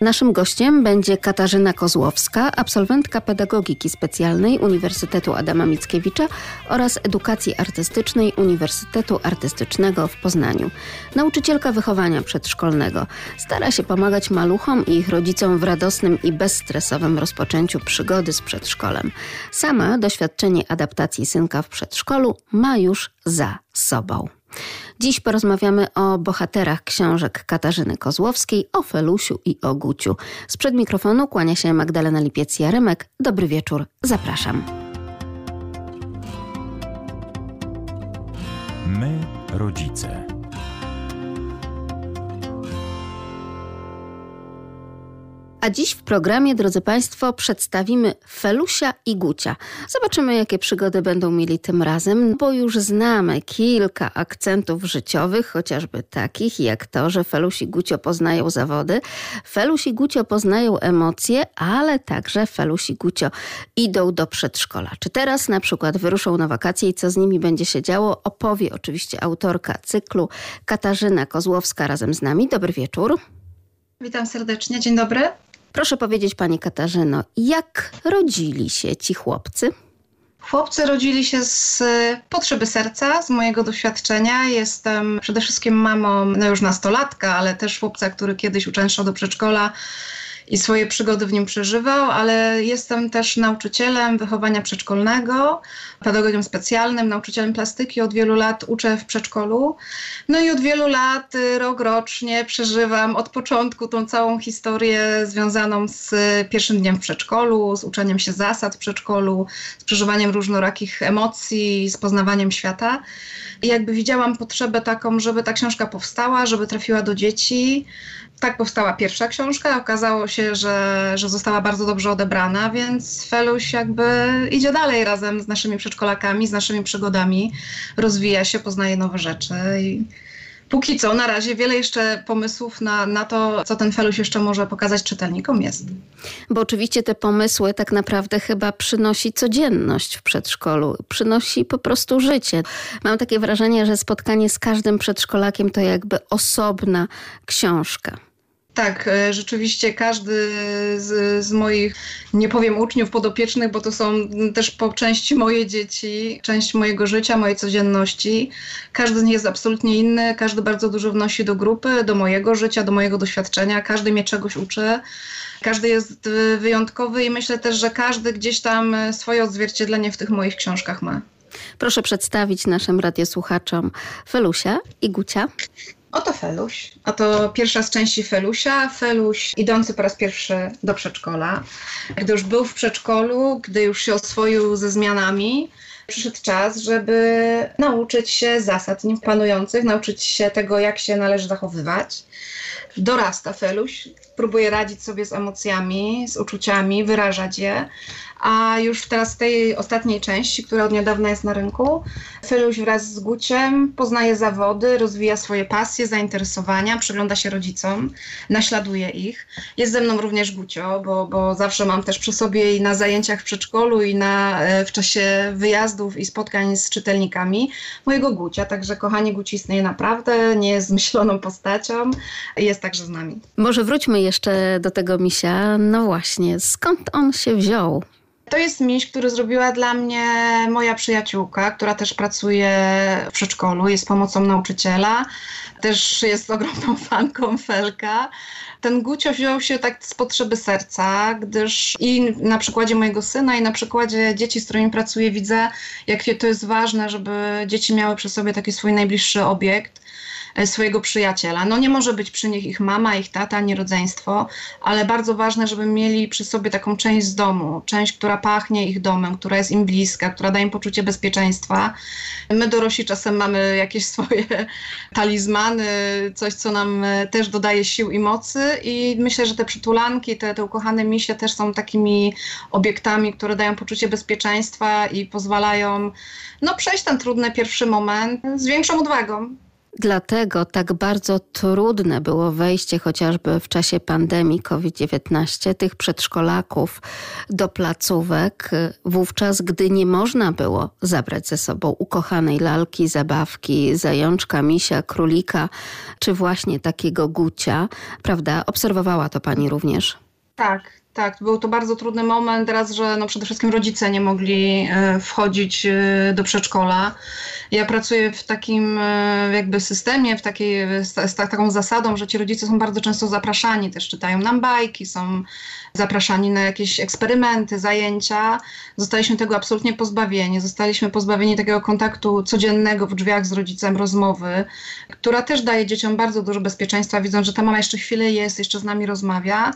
Naszym gościem będzie Katarzyna Kozłowska, absolwentka pedagogiki specjalnej Uniwersytetu Adama Mickiewicza oraz edukacji artystycznej Uniwersytetu Artystycznego w Poznaniu. Nauczycielka wychowania przedszkolnego. Stara się pomagać maluchom i ich rodzicom w radosnym i bezstresowym rozpoczęciu przygody z przedszkolem. Sama doświadczenie adaptacji synka w przedszkolu ma już za sobą. Dziś porozmawiamy o bohaterach książek Katarzyny Kozłowskiej, o Felusiu i o Guciu. Sprzed mikrofonu kłania się Magdalena Lipiec-Jaremek. Dobry wieczór, zapraszam. My, rodzice. A dziś w programie, drodzy Państwo, przedstawimy Felusia i Gucia. Zobaczymy, jakie przygody będą mieli tym razem, bo już znamy kilka akcentów życiowych, chociażby takich jak to, że Feluś i Gucio poznają zawody, Feluś i Gucio poznają emocje, ale także Feluś i Gucio idą do przedszkola. Czy teraz na przykład wyruszą na wakacje i co z nimi będzie się działo, opowie oczywiście autorka cyklu Katarzyna Kozłowska razem z nami. Dobry wieczór. Witam serdecznie, dzień dobry. Proszę powiedzieć Pani Katarzyno, jak rodzili się ci chłopcy? Chłopcy rodzili się z potrzeby serca, z mojego doświadczenia. Jestem przede wszystkim mamą, no już nastolatka, ale też chłopca, który kiedyś uczęszczał do przedszkola i swoje przygody w nim przeżywał, ale jestem też nauczycielem wychowania przedszkolnego, pedagogiem specjalnym, nauczycielem plastyki. Od wielu lat uczę w przedszkolu. No i od wielu lat, y, rok rocznie przeżywam od początku tą całą historię związaną z pierwszym dniem w przedszkolu, z uczeniem się zasad w przedszkolu, z przeżywaniem różnorakich emocji, z poznawaniem świata. I jakby widziałam potrzebę taką, żeby ta książka powstała, żeby trafiła do dzieci, tak powstała pierwsza książka. Okazało się, że, że została bardzo dobrze odebrana, więc Feluś jakby idzie dalej razem z naszymi przedszkolakami, z naszymi przygodami, rozwija się, poznaje nowe rzeczy. I póki co, na razie wiele jeszcze pomysłów na, na to, co ten Feluś jeszcze może pokazać czytelnikom jest. Bo oczywiście te pomysły tak naprawdę chyba przynosi codzienność w przedszkolu, przynosi po prostu życie. Mam takie wrażenie, że spotkanie z każdym przedszkolakiem to jakby osobna książka. Tak, e, rzeczywiście każdy z, z, moich, nie powiem uczniów podopiecznych, bo to są też po części moje dzieci, część mojego życia, mojej codzienności. Każdy z nich jest absolutnie inny, każdy bardzo dużo wnosi do grupy, do mojego życia, do mojego doświadczenia, każdy mnie czegoś uczy. Każdy jest wyjątkowy i myślę też, że każdy gdzieś tam swoje odzwierciedlenie w tych moich książkach ma. Proszę przedstawić naszym radiosłuchaczom Felusia i Gucia. Oto Feluś. Oto pierwsza z części Felusia. Feluś idący po raz pierwszy do przedszkola. Gdy już był w przedszkolu, gdy już się oswoił ze zmianami, przyszedł czas, żeby nauczyć się zasad nim panujących, nauczyć się tego, jak się należy zachowywać. Dorasta Feluś, próbuje radzić sobie z emocjami, z uczuciami, wyrażać je, a już teraz w tej ostatniej części, która od niedawna jest na rynku, Feluś wraz z Guciem poznaje zawody, rozwija swoje pasje, zainteresowania, przygląda się rodzicom, naśladuje ich. Jest ze mną również Gucio, bo, bo zawsze mam też przy sobie i na zajęciach w przedszkolu i na, e, w czasie wyjazdów i spotkań z czytelnikami mojego Gucia, także kochanie Guci istnieje naprawdę, nie jest zmyśloną postacią, jest także z nami. Może wróćmy jeszcze do tego misia. No właśnie, skąd on się wziął? To jest miś, który zrobiła dla mnie moja przyjaciółka, która też pracuje w przedszkolu, jest pomocą nauczyciela, też jest ogromną fanką Felka. Ten Gucio wziął się tak z potrzeby serca, gdyż i na przykładzie mojego syna, i na przykładzie dzieci, z którymi pracuję, widzę, jakie to jest ważne, żeby dzieci miały przy sobie taki swój najbliższy obiekt swojego przyjaciela. No nie może być przy nich ich mama, ich tata, ani rodzeństwo, ale bardzo ważne, żeby mieli przy sobie taką część z domu, część, która pachnie ich domem, która jest im bliska, która daje im poczucie bezpieczeństwa. My dorośli czasem mamy jakieś swoje talizmany, coś, co nam e, też dodaje sił i mocy i myślę, że te przytulanki, te, te ukochane misie też są takimi obiektami, które dają poczucie bezpieczeństwa i pozwalają no, przejść ten trudny pierwszy moment z większą odwagą. Dlatego tak bardzo trudne było wejście chociażby w czasie pandemii COVID-19 tych przedszkolaków do placówek, wówczas gdy nie można było zabrać ze sobą ukochanej lalki, zabawki, zajączka, misia, królika, czy właśnie takiego gucia, prawda? Obserwowała to pani również? Tak, tak, był to bardzo trudny moment. Raz, że no przede wszystkim rodzice nie mogli e, wchodzić e, do przedszkola. Ja pracuję w takim e, jakby systemie, w takiej, z, z taką zasadą, że ci rodzice są bardzo często zapraszani, też czytają nam bajki, są zapraszani na jakieś eksperymenty, zajęcia. Zostaliśmy tego absolutnie pozbawieni. Zostaliśmy pozbawieni takiego kontaktu codziennego w drzwiach z rodzicem, rozmowy, która też daje dzieciom bardzo dużo bezpieczeństwa, widząc, że ta mama jeszcze chwilę jest, jeszcze z nami rozmawia.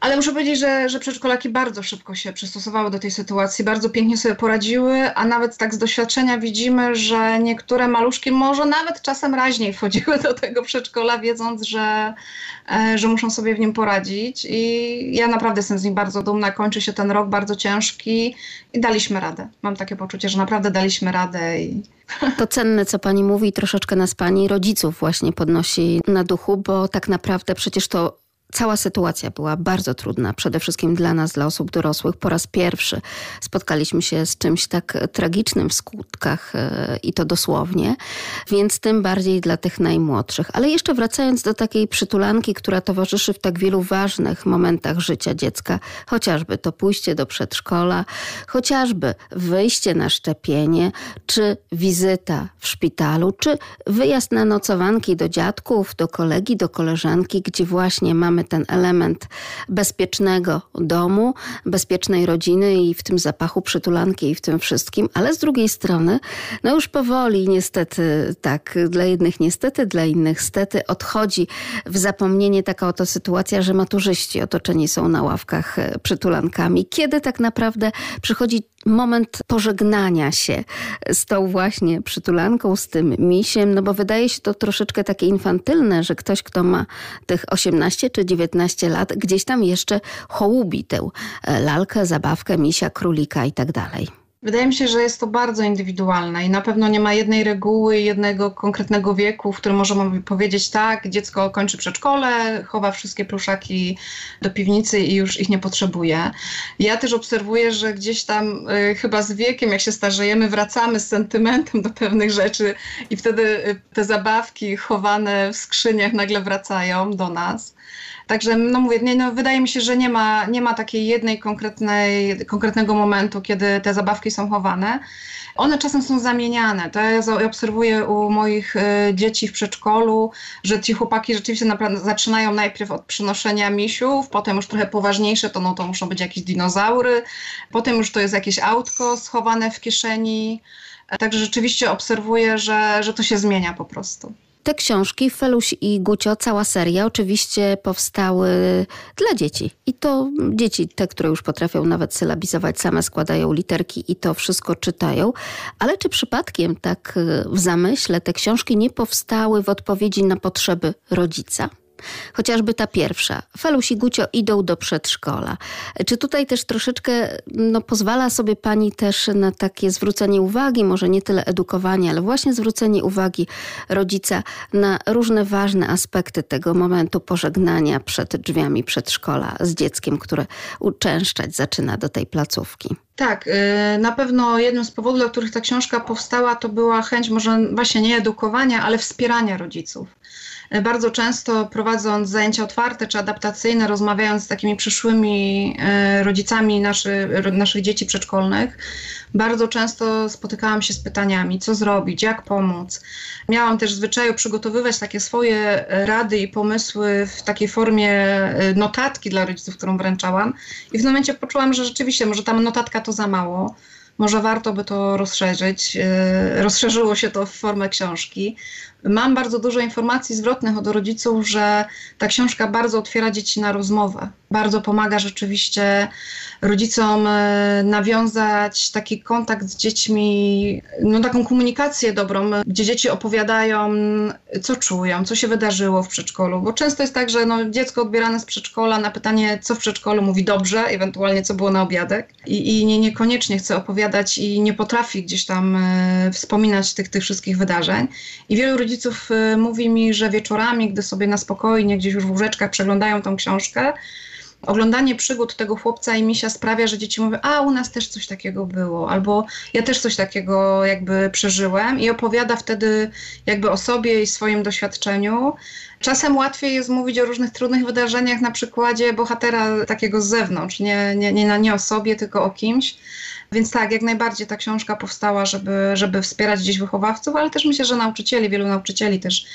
Ale muszę powiedzieć, że, że przedszkolaki bardzo szybko się przystosowały do tej sytuacji, bardzo pięknie sobie poradziły, a nawet tak z doświadczenia widzimy, że niektóre maluszki może nawet czasem raźniej wchodziły do tego przedszkola, wiedząc, że, e, że muszą sobie w nim poradzić. I ja naprawdę jestem z nich bardzo dumna. Kończy się ten rok bardzo ciężki i daliśmy radę. Mam takie poczucie, że naprawdę daliśmy radę. I... To cenne, co pani mówi, troszeczkę nas pani rodziców właśnie podnosi na duchu, bo tak naprawdę przecież to Cała sytuacja była bardzo trudna, przede wszystkim dla nas, dla osób dorosłych. Po raz pierwszy spotkaliśmy się z czymś tak tragicznym w skutkach e, i to dosłownie, więc tym bardziej dla tych najmłodszych. Ale jeszcze wracając do takiej przytulanki, która towarzyszy w tak wielu ważnych momentach życia dziecka, chociażby to pójście do przedszkola, chociażby wyjście na szczepienie, czy wizyta w szpitalu, czy wyjazd na nocowanki do dziadków, do kolegi, do koleżanki, gdzie właśnie mamy mamy ten element bezpiecznego domu, bezpiecznej rodziny i w tym zapachu przytulanki i w tym wszystkim, ale z drugiej strony, no już powoli niestety, tak, dla jednych niestety, dla innych stety odchodzi w zapomnienie taka oto sytuacja, że maturzyści otoczeni są na ławkach e, przytulankami. Kiedy tak naprawdę przychodzi moment pożegnania się z tą właśnie przytulanką, z tym misiem, no bo wydaje się to troszeczkę takie infantylne, że ktoś, kto ma tych 18 czy 19 lat, gdzieś tam jeszcze hołubi tę e, lalkę, zabawkę, misia, królika i tak dalej. Wydaje mi się, że jest to bardzo indywidualne i na pewno nie ma jednej reguły, jednego konkretnego wieku, w którym możemy powiedzieć tak, dziecko kończy przedszkole, chowa wszystkie pluszaki do piwnicy i już ich nie potrzebuje. Ja też obserwuję, że gdzieś tam y, chyba z wiekiem, jak się starzejemy, wracamy z sentymentem do pewnych rzeczy i wtedy y, te zabawki chowane w skrzyniach nagle wracają do nas. Także no mówię, nie, no, wydaje mi się, że nie ma, nie ma takiej jednej konkretnej, konkretnego momentu, kiedy te zabawki są chowane. One czasem są zamieniane. To ja obserwuję u moich y, dzieci w przedszkolu, że ci chłopaki rzeczywiście zaczynają najpierw od przynoszenia misiów, potem już trochę poważniejsze to, no, to muszą być jakieś dinozaury, potem już to jest jakieś autko schowane w kieszeni. Także rzeczywiście obserwuję, że, że to się zmienia po prostu. Te książki, Feluś i Gucio, cała seria oczywiście powstały dla dzieci. I to dzieci, te, które już potrafią nawet sylabizować, same składają literki i to wszystko czytają. Ale czy przypadkiem tak w zamyśle te książki nie powstały w odpowiedzi na potrzeby rodzica? Chociażby ta pierwsza. Feluś i Gucio idą do przedszkola. Czy tutaj też troszeczkę no, pozwala sobie pani też na takie zwrócenie uwagi, może nie tyle edukowanie, ale właśnie zwrócenie uwagi rodzica na różne ważne aspekty tego momentu pożegnania przed drzwiami przedszkola z dzieckiem, które uczęszczać zaczyna do tej placówki? Tak, y, na pewno jednym z powodów, dla których ta książka powstała, to była chęć może właśnie nie edukowania, ale wspierania rodziców. Bardzo często prowadząc zajęcia otwarte czy adaptacyjne, rozmawiając z takimi przyszłymi e, rodzicami naszy, naszych dzieci przedszkolnych, bardzo często spotykałam się z pytaniami, co zrobić, jak pomóc. Miałam też zwyczaju przygotowywać takie swoje rady i pomysły w takiej formie e, notatki dla rodziców, którą wręczałam. I w momencie poczułam, że rzeczywiście może ta notatka to za mało może warto by to rozszerzyć. E, rozszerzyło się to w formę książki. Mam bardzo dużo informacji zwrotnych od rodziców, że ta książka bardzo otwiera dzieci na rozmowę. Bardzo pomaga rzeczywiście rodzicom e, nawiązać taki kontakt z dziećmi, no taką komunikację dobrą, gdzie dzieci opowiadają, co czują, co się wydarzyło w przedszkolu. Bo często jest tak, że no, dziecko odbierane z przedszkola na pytanie, co w przedszkolu mówi dobrze, ewentualnie co było na obiadek i, i nie, niekoniecznie chce opowiadać i nie potrafi gdzieś tam e, wspominać tych, tych wszystkich wydarzeń. I wielu rodziców y, mówi mi, że wieczorami, gdy sobie na spokojnie gdzieś już w łóżeczkach przeglądają tą książkę, oglądanie przygód tego chłopca i misia sprawia, że dzieci mówią, a u nas też coś takiego było, albo ja też coś takiego jakby przeżyłem i opowiada wtedy jakby o sobie i swoim doświadczeniu. Czasem łatwiej jest mówić o różnych trudnych wydarzeniach na przykładzie bohatera takiego z zewnątrz, nie, nie, nie, nie o sobie, tylko o kimś. Więc tak, jak najbardziej ta książka powstała, żeby, żeby wspierać gdzieś wychowawców, ale też myślę, że nauczycieli, wielu nauczycieli też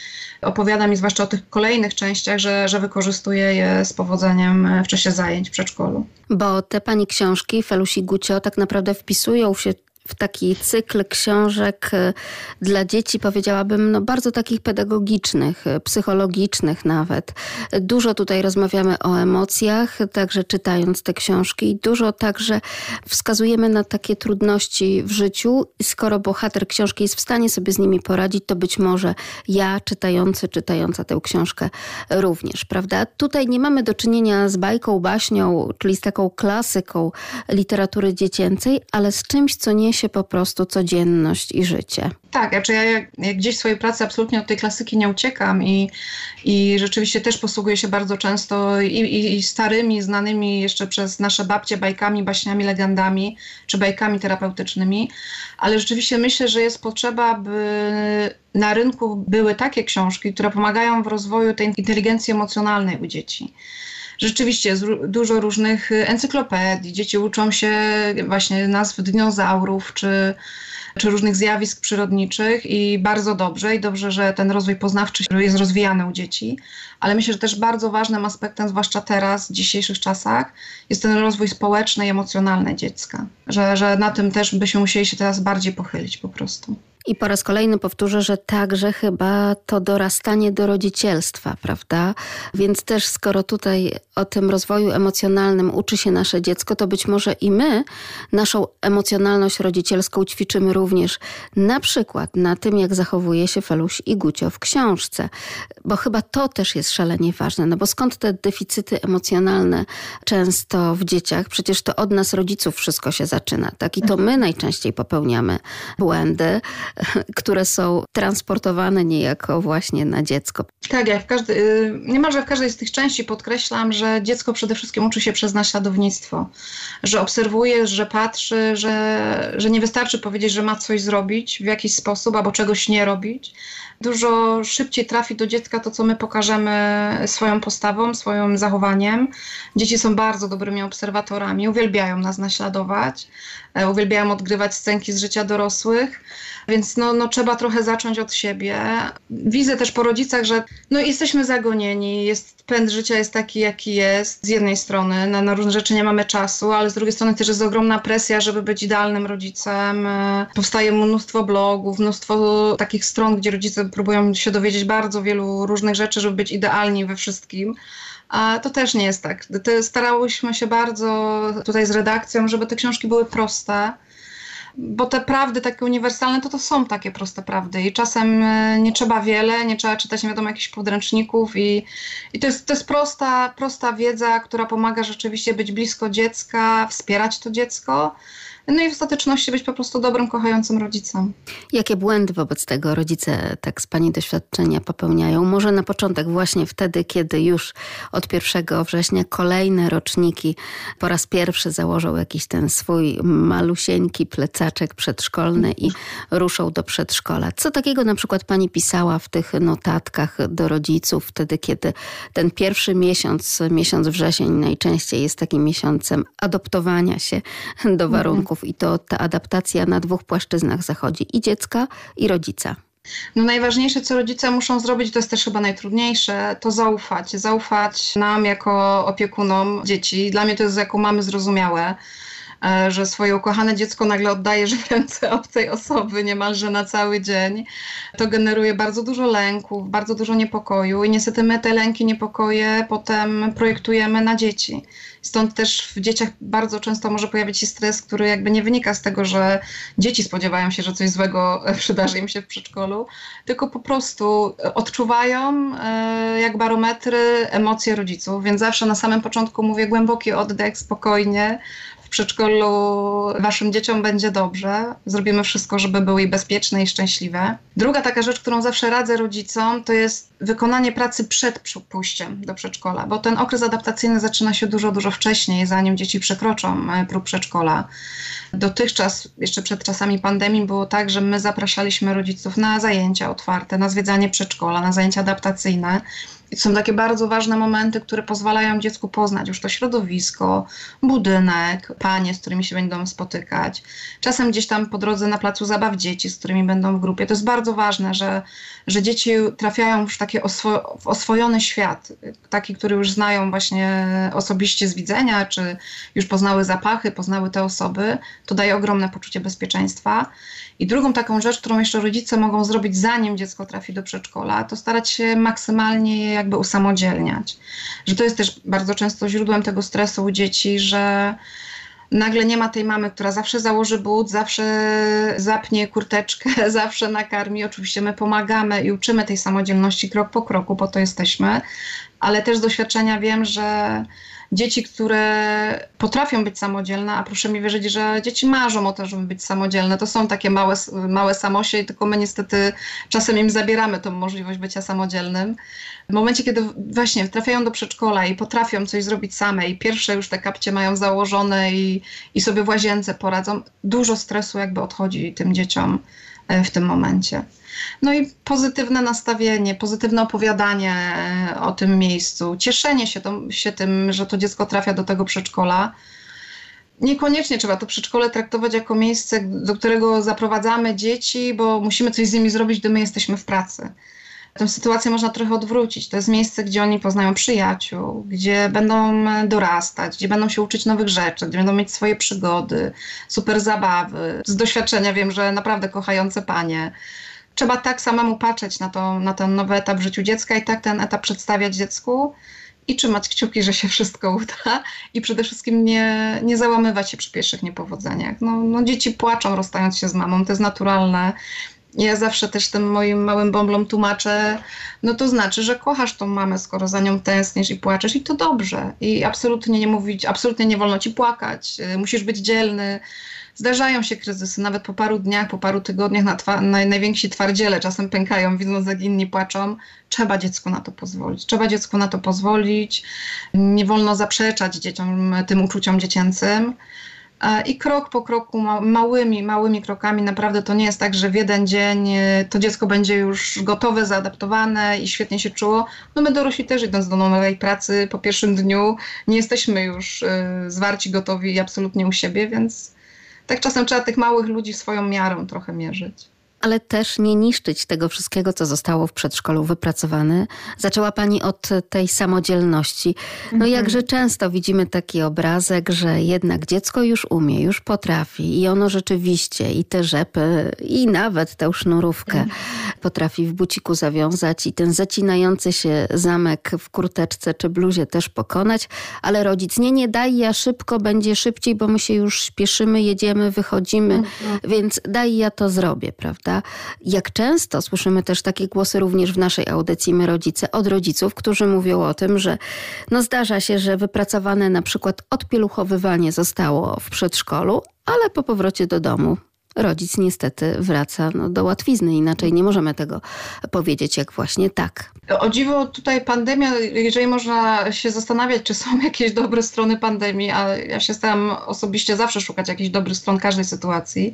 opowiada mi, zwłaszcza o tych kolejnych częściach, że, że wykorzystuje je z powodzeniem w czasie zajęć w przedszkolu. Bo te pani książki, Felusi Gucio, tak naprawdę wpisują się w taki cykl książek y, dla dzieci, powiedziałabym, no bardzo takich pedagogicznych, y, psychologicznych nawet. Dużo tutaj rozmawiamy o emocjach, także czytając te książki. Dużo także wskazujemy na takie trudności w życiu. Skoro bohater książki jest w stanie sobie z nimi poradzić, to być może ja, czytający, czytająca tę książkę również, prawda? Tutaj nie mamy do czynienia z bajką, baśnią, czyli z taką klasyką literatury dziecięcej, ale z czymś, co nie niesie po prostu codzienność i życie. Tak, znaczy ja jak gdzieś w swojej pracy absolutnie od tej klasyki nie uciekam i, i rzeczywiście też posługuję się bardzo często i, i, i starymi, znanymi jeszcze przez nasze babcie bajkami, baśniami, legendami czy bajkami terapeutycznymi, ale rzeczywiście myślę, że jest potrzeba, by na rynku były takie książki, które pomagają w rozwoju tej inteligencji emocjonalnej u dzieci rzeczywiście jest dużo różnych encyklopedii. Dzieci uczą się właśnie nazw dinozaurów czy, czy różnych zjawisk przyrodniczych i bardzo dobrze. I dobrze, że ten rozwój poznawczy jest rozwijany u dzieci. Ale myślę, że też bardzo ważnym aspektem, zwłaszcza teraz, w dzisiejszych czasach, jest ten rozwój społeczny i emocjonalny dziecka. Że, że na tym też byśmy musieli się teraz bardziej pochylić po prostu. I po raz kolejny powtórzę, że także chyba to dorastanie do rodzicielstwa, prawda? Więc też skoro tutaj o tym rozwoju emocjonalnym uczy się nasze dziecko, to być może i my naszą emocjonalność rodzicielską ćwiczymy również na przykład na tym, jak zachowuje się Feluś i Gucio w książce. Bo chyba to też jest szalenie ważne, no bo skąd te deficyty emocjonalne często w dzieciach? Przecież to od nas rodziców wszystko się zaczyna, tak? I to my najczęściej popełniamy błędy które są transportowane niejako właśnie na dziecko. Tak, jak w każdy, y, niemalże w każdej z tych części podkreślam, że dziecko przede wszystkim uczy się przez naśladownictwo, że obserwuje, że patrzy, że, że nie wystarczy powiedzieć, że ma coś zrobić w jakiś sposób albo czegoś nie robić, dużo szybciej trafi do dziecka to, co my pokażemy swoją postawą, swoim zachowaniem. Dzieci są bardzo dobrymi obserwatorami, uwielbiają nas naśladować, e, uwielbiają odgrywać scenki z życia dorosłych, więc no, no, trzeba trochę zacząć od siebie. Widzę też po rodzicach, że no, jesteśmy zagonieni, jest, pęd życia jest taki, jaki jest. Z jednej strony na, na różne rzeczy nie mamy czasu, ale z drugiej strony też jest ogromna presja, żeby być idealnym rodzicem. Powstaje mnóstwo blogów, mnóstwo takich stron, gdzie rodzice próbują się dowiedzieć bardzo wielu różnych rzeczy, żeby być idealni we wszystkim. A to też nie jest tak. starałyśmy się bardzo tutaj z redakcją, żeby te książki były proste, bo te prawdy takie uniwersalne to to są takie proste prawdy. I czasem e, nie trzeba wiele, nie trzeba czytać nie wiadomo jakichś podręczników i, i to, jest, to jest prosta, prosta wiedza, która pomaga rzeczywiście być blisko dziecka, wspierać to dziecko no i w ostateczności być po prostu dobrym, kochającym rodzicem. Jakie błędy wobec tego rodzice tak z Pani doświadczenia popełniają? Może na początek właśnie wtedy, kiedy już od 1 września kolejne roczniki po raz pierwszy założą jakiś ten swój malusieńki plecaczek przedszkolny i ruszą do przedszkola. Co takiego na przykład Pani pisała w tych notatkach do rodziców wtedy, kiedy ten pierwszy miesiąc, miesiąc wrzesień najczęściej jest takim miesiącem adoptowania się do warunków i to ta adaptacja na dwóch płaszczyznach zachodzi i dziecka, i rodzica. No najważniejsze, co rodzice muszą zrobić, to jest też chyba najtrudniejsze, to zaufać. Zaufać nam jako opiekunom dzieci. Dla mnie to jest jako mamy zrozumiałe że swoje ukochane dziecko nagle oddajesz w ręce obcej osoby niemalże na cały dzień. To generuje bardzo dużo lęków, bardzo dużo niepokoju i niestety my te lęki, niepokoje potem projektujemy na dzieci. Stąd też w dzieciach bardzo często może pojawić się stres, który jakby nie wynika z tego, że dzieci spodziewają się, że coś złego przydarzy im się w przedszkolu, tylko po prostu odczuwają e, jak barometry emocje rodziców, więc zawsze na samym początku mówię głęboki oddech, spokojnie, przedszkolu waszym dzieciom będzie dobrze. Zrobimy wszystko, żeby były bezpieczne i szczęśliwe. Druga taka rzecz, którą zawsze radzę rodzicom, to jest wykonanie pracy przed pójściem do przedszkola, bo ten okres adaptacyjny zaczyna się dużo, dużo wcześniej, zanim dzieci przekroczą e, próg przedszkola. Dotychczas, jeszcze przed czasami pandemii, było tak, że my zapraszaliśmy rodziców na zajęcia otwarte, na zwiedzanie przedszkola, na zajęcia adaptacyjne. Są takie bardzo ważne momenty, które pozwalają dziecku poznać już to środowisko, budynek, panie, z którymi się będą spotykać. Czasem gdzieś tam po drodze na placu zabaw dzieci, z którymi będą w grupie. To jest bardzo ważne, że, że dzieci trafiają już w taki oswo oswojony świat, taki, który już znają właśnie osobiście z widzenia, czy już poznały zapachy, poznały te osoby. To daje ogromne poczucie bezpieczeństwa. I drugą taką rzecz, którą jeszcze rodzice mogą zrobić, zanim dziecko trafi do przedszkola, to starać się maksymalnie je jakby usamodzielniać. Że to jest też bardzo często źródłem tego stresu u dzieci, że nagle nie ma tej mamy, która zawsze założy but, zawsze zapnie kurteczkę, zawsze nakarmi. Oczywiście my pomagamy i uczymy tej samodzielności krok po kroku, po to jesteśmy, ale też z doświadczenia wiem, że dzieci, które potrafią być samodzielne, a proszę mi wierzyć, że dzieci marzą o to, żeby być samodzielne. To są takie małe, małe samosie, tylko my niestety czasem im zabieramy tą możliwość bycia samodzielnym. W momencie, kiedy właśnie trafiają do przedszkola i potrafią coś zrobić same i pierwsze już te kapcie mają założone i, i sobie w łazience poradzą, dużo stresu jakby odchodzi tym dzieciom e, w tym momencie. No i pozytywne nastawienie, pozytywne opowiadanie e, o tym miejscu, cieszenie się, to, się tym, że to dziecko trafia do tego przedszkola. Niekoniecznie trzeba to przedszkole traktować jako miejsce, do którego zaprowadzamy dzieci, bo musimy coś z nimi zrobić, gdy my jesteśmy w pracy. Tę sytuację można trochę odwrócić. To jest miejsce, gdzie oni poznają przyjaciół, gdzie będą dorastać, gdzie będą się uczyć nowych rzeczy, gdzie będą mieć swoje przygody, super zabawy. Z doświadczenia wiem, że naprawdę kochające panie trzeba tak samemu patrzeć na, to, na ten nowy etap w życiu dziecka i tak ten etap przedstawiać dziecku i trzymać kciuki, że się wszystko uda i przede wszystkim nie, nie załamywać się przy pierwszych niepowodzeniach. No, no dzieci płaczą rozstając się z mamą, to jest naturalne. Ja zawsze też tym moim małym bąblom tłumaczę, no to znaczy, że kochasz tą mamę, skoro za nią tęskniesz i płaczesz i to dobrze. I absolutnie nie mówić, absolutnie nie wolno ci płakać, y, musisz być dzielny, Zdarzają się kryzysy, nawet po paru dniach, po paru tygodniach na, twa- na najwięksi twardziele czasem pękają, widząc jak inni płaczą. Trzeba dziecku na to pozwolić. Trzeba dziecku na to pozwolić. Nie wolno zaprzeczać dzieciom tym uczuciom dziecięcym. E, I krok po kroku, małymi, małymi krokami, naprawdę to nie jest tak, że w jeden dzień e, to dziecko będzie już gotowe, zaadaptowane i świetnie się czuło. No my dorośli też idąc do nowej pracy po pierwszym dniu nie jesteśmy już e, zwarci, gotowi absolutnie u siebie, więc tak czasem trzeba tych małych ludzi swoją miarą trochę mierzyć ale też nie niszczyć tego wszystkiego, co zostało w przedszkolu wypracowane. Zaczęła Pani od tej samodzielności. No mhm. jakże często widzimy taki obrazek, że jednak dziecko już umie, już potrafi i ono rzeczywiście i te rzepy i nawet tę sznurówkę mhm. potrafi w buciku zawiązać i ten zacinający się zamek w kurteczce czy bluzie też pokonać, ale rodzic nie, nie daj, ja szybko, będzie szybciej, bo my się już śpieszymy, jedziemy, wychodzimy, mhm. więc daj, ja to zrobię, prawda? Jak często słyszymy też takie głosy również w naszej audycji My Rodzice od rodziców, którzy mówią o tym, że no zdarza się, że wypracowane na przykład odpieluchowywanie zostało w przedszkolu, ale po powrocie do domu rodzic niestety wraca no, do łatwizny. Inaczej nie możemy tego powiedzieć, jak właśnie tak. O dziwo tutaj pandemia, jeżeli można się zastanawiać, czy są jakieś dobre strony pandemii, a ja się staram osobiście zawsze szukać jakichś dobrych stron każdej sytuacji,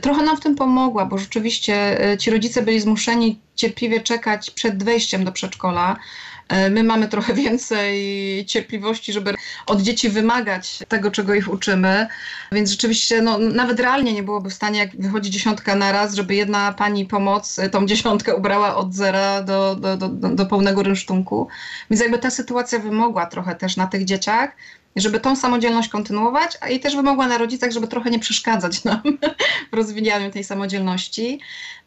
trochę nam w tym pomogła, bo rzeczywiście e, ci rodzice byli zmuszeni cierpliwie czekać przed wejściem do przedszkola. E, my mamy trochę więcej cierpliwości, żeby od dzieci wymagać tego, czego ich uczymy, więc rzeczywiście no, nawet realnie nie byłoby w stanie, jak wychodzi dziesiątka na raz, żeby jedna pani pomoc e, tą dziesiątkę ubrała od zera do, do, do, do pełnego rynsztunku. Więc jakby ta sytuacja wymogła trochę też na tych dzieciach, żeby tą samodzielność kontynuować, a i też wymogła na rodzicach, żeby trochę nie przeszkadzać nam w rozwijaniu tej samodzielności.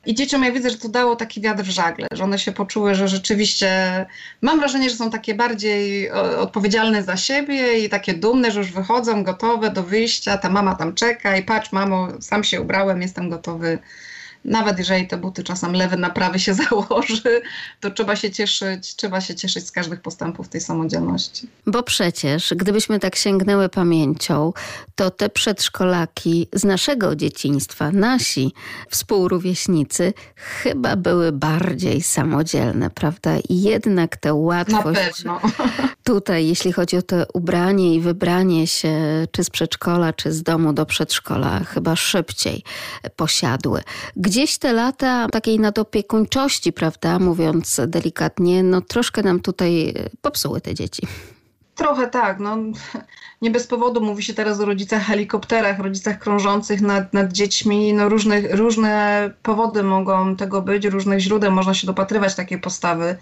I dzieciom ja widzę, że to dało taki wiatr w żagle, że one się poczuły, że rzeczywiście mam wrażenie, że są takie bardziej odpowiedzialne za siebie i takie dumne, że już wychodzą gotowe do wyjścia, ta mama tam czeka i patrz mamo, sam się ubrałem, jestem gotowy nawet jeżeli te buty czasem lewy na prawy się założy, to trzeba się cieszyć, trzeba się cieszyć z każdych postępów tej samodzielności. Bo przecież, gdybyśmy tak sięgnęły pamięcią, to te przedszkolaki z naszego dzieciństwa, nasi współrówieśnicy, chyba były bardziej samodzielne, prawda? I jednak tę łatwość tutaj, jeśli chodzi o to ubranie i wybranie się czy z przedszkola, czy z domu do przedszkola, chyba szybciej posiadły. Gdzieś te lata takiej nadopiekuńczości, prawda, mówiąc delikatnie, no troszkę nam tutaj popsuły te dzieci. Trochę tak. No, nie bez powodu mówi się teraz o rodzicach helikopterach, rodzicach krążących nad, nad dziećmi. No, różne, różne powody mogą tego być, różnych źródeł można się dopatrywać takiej postawy,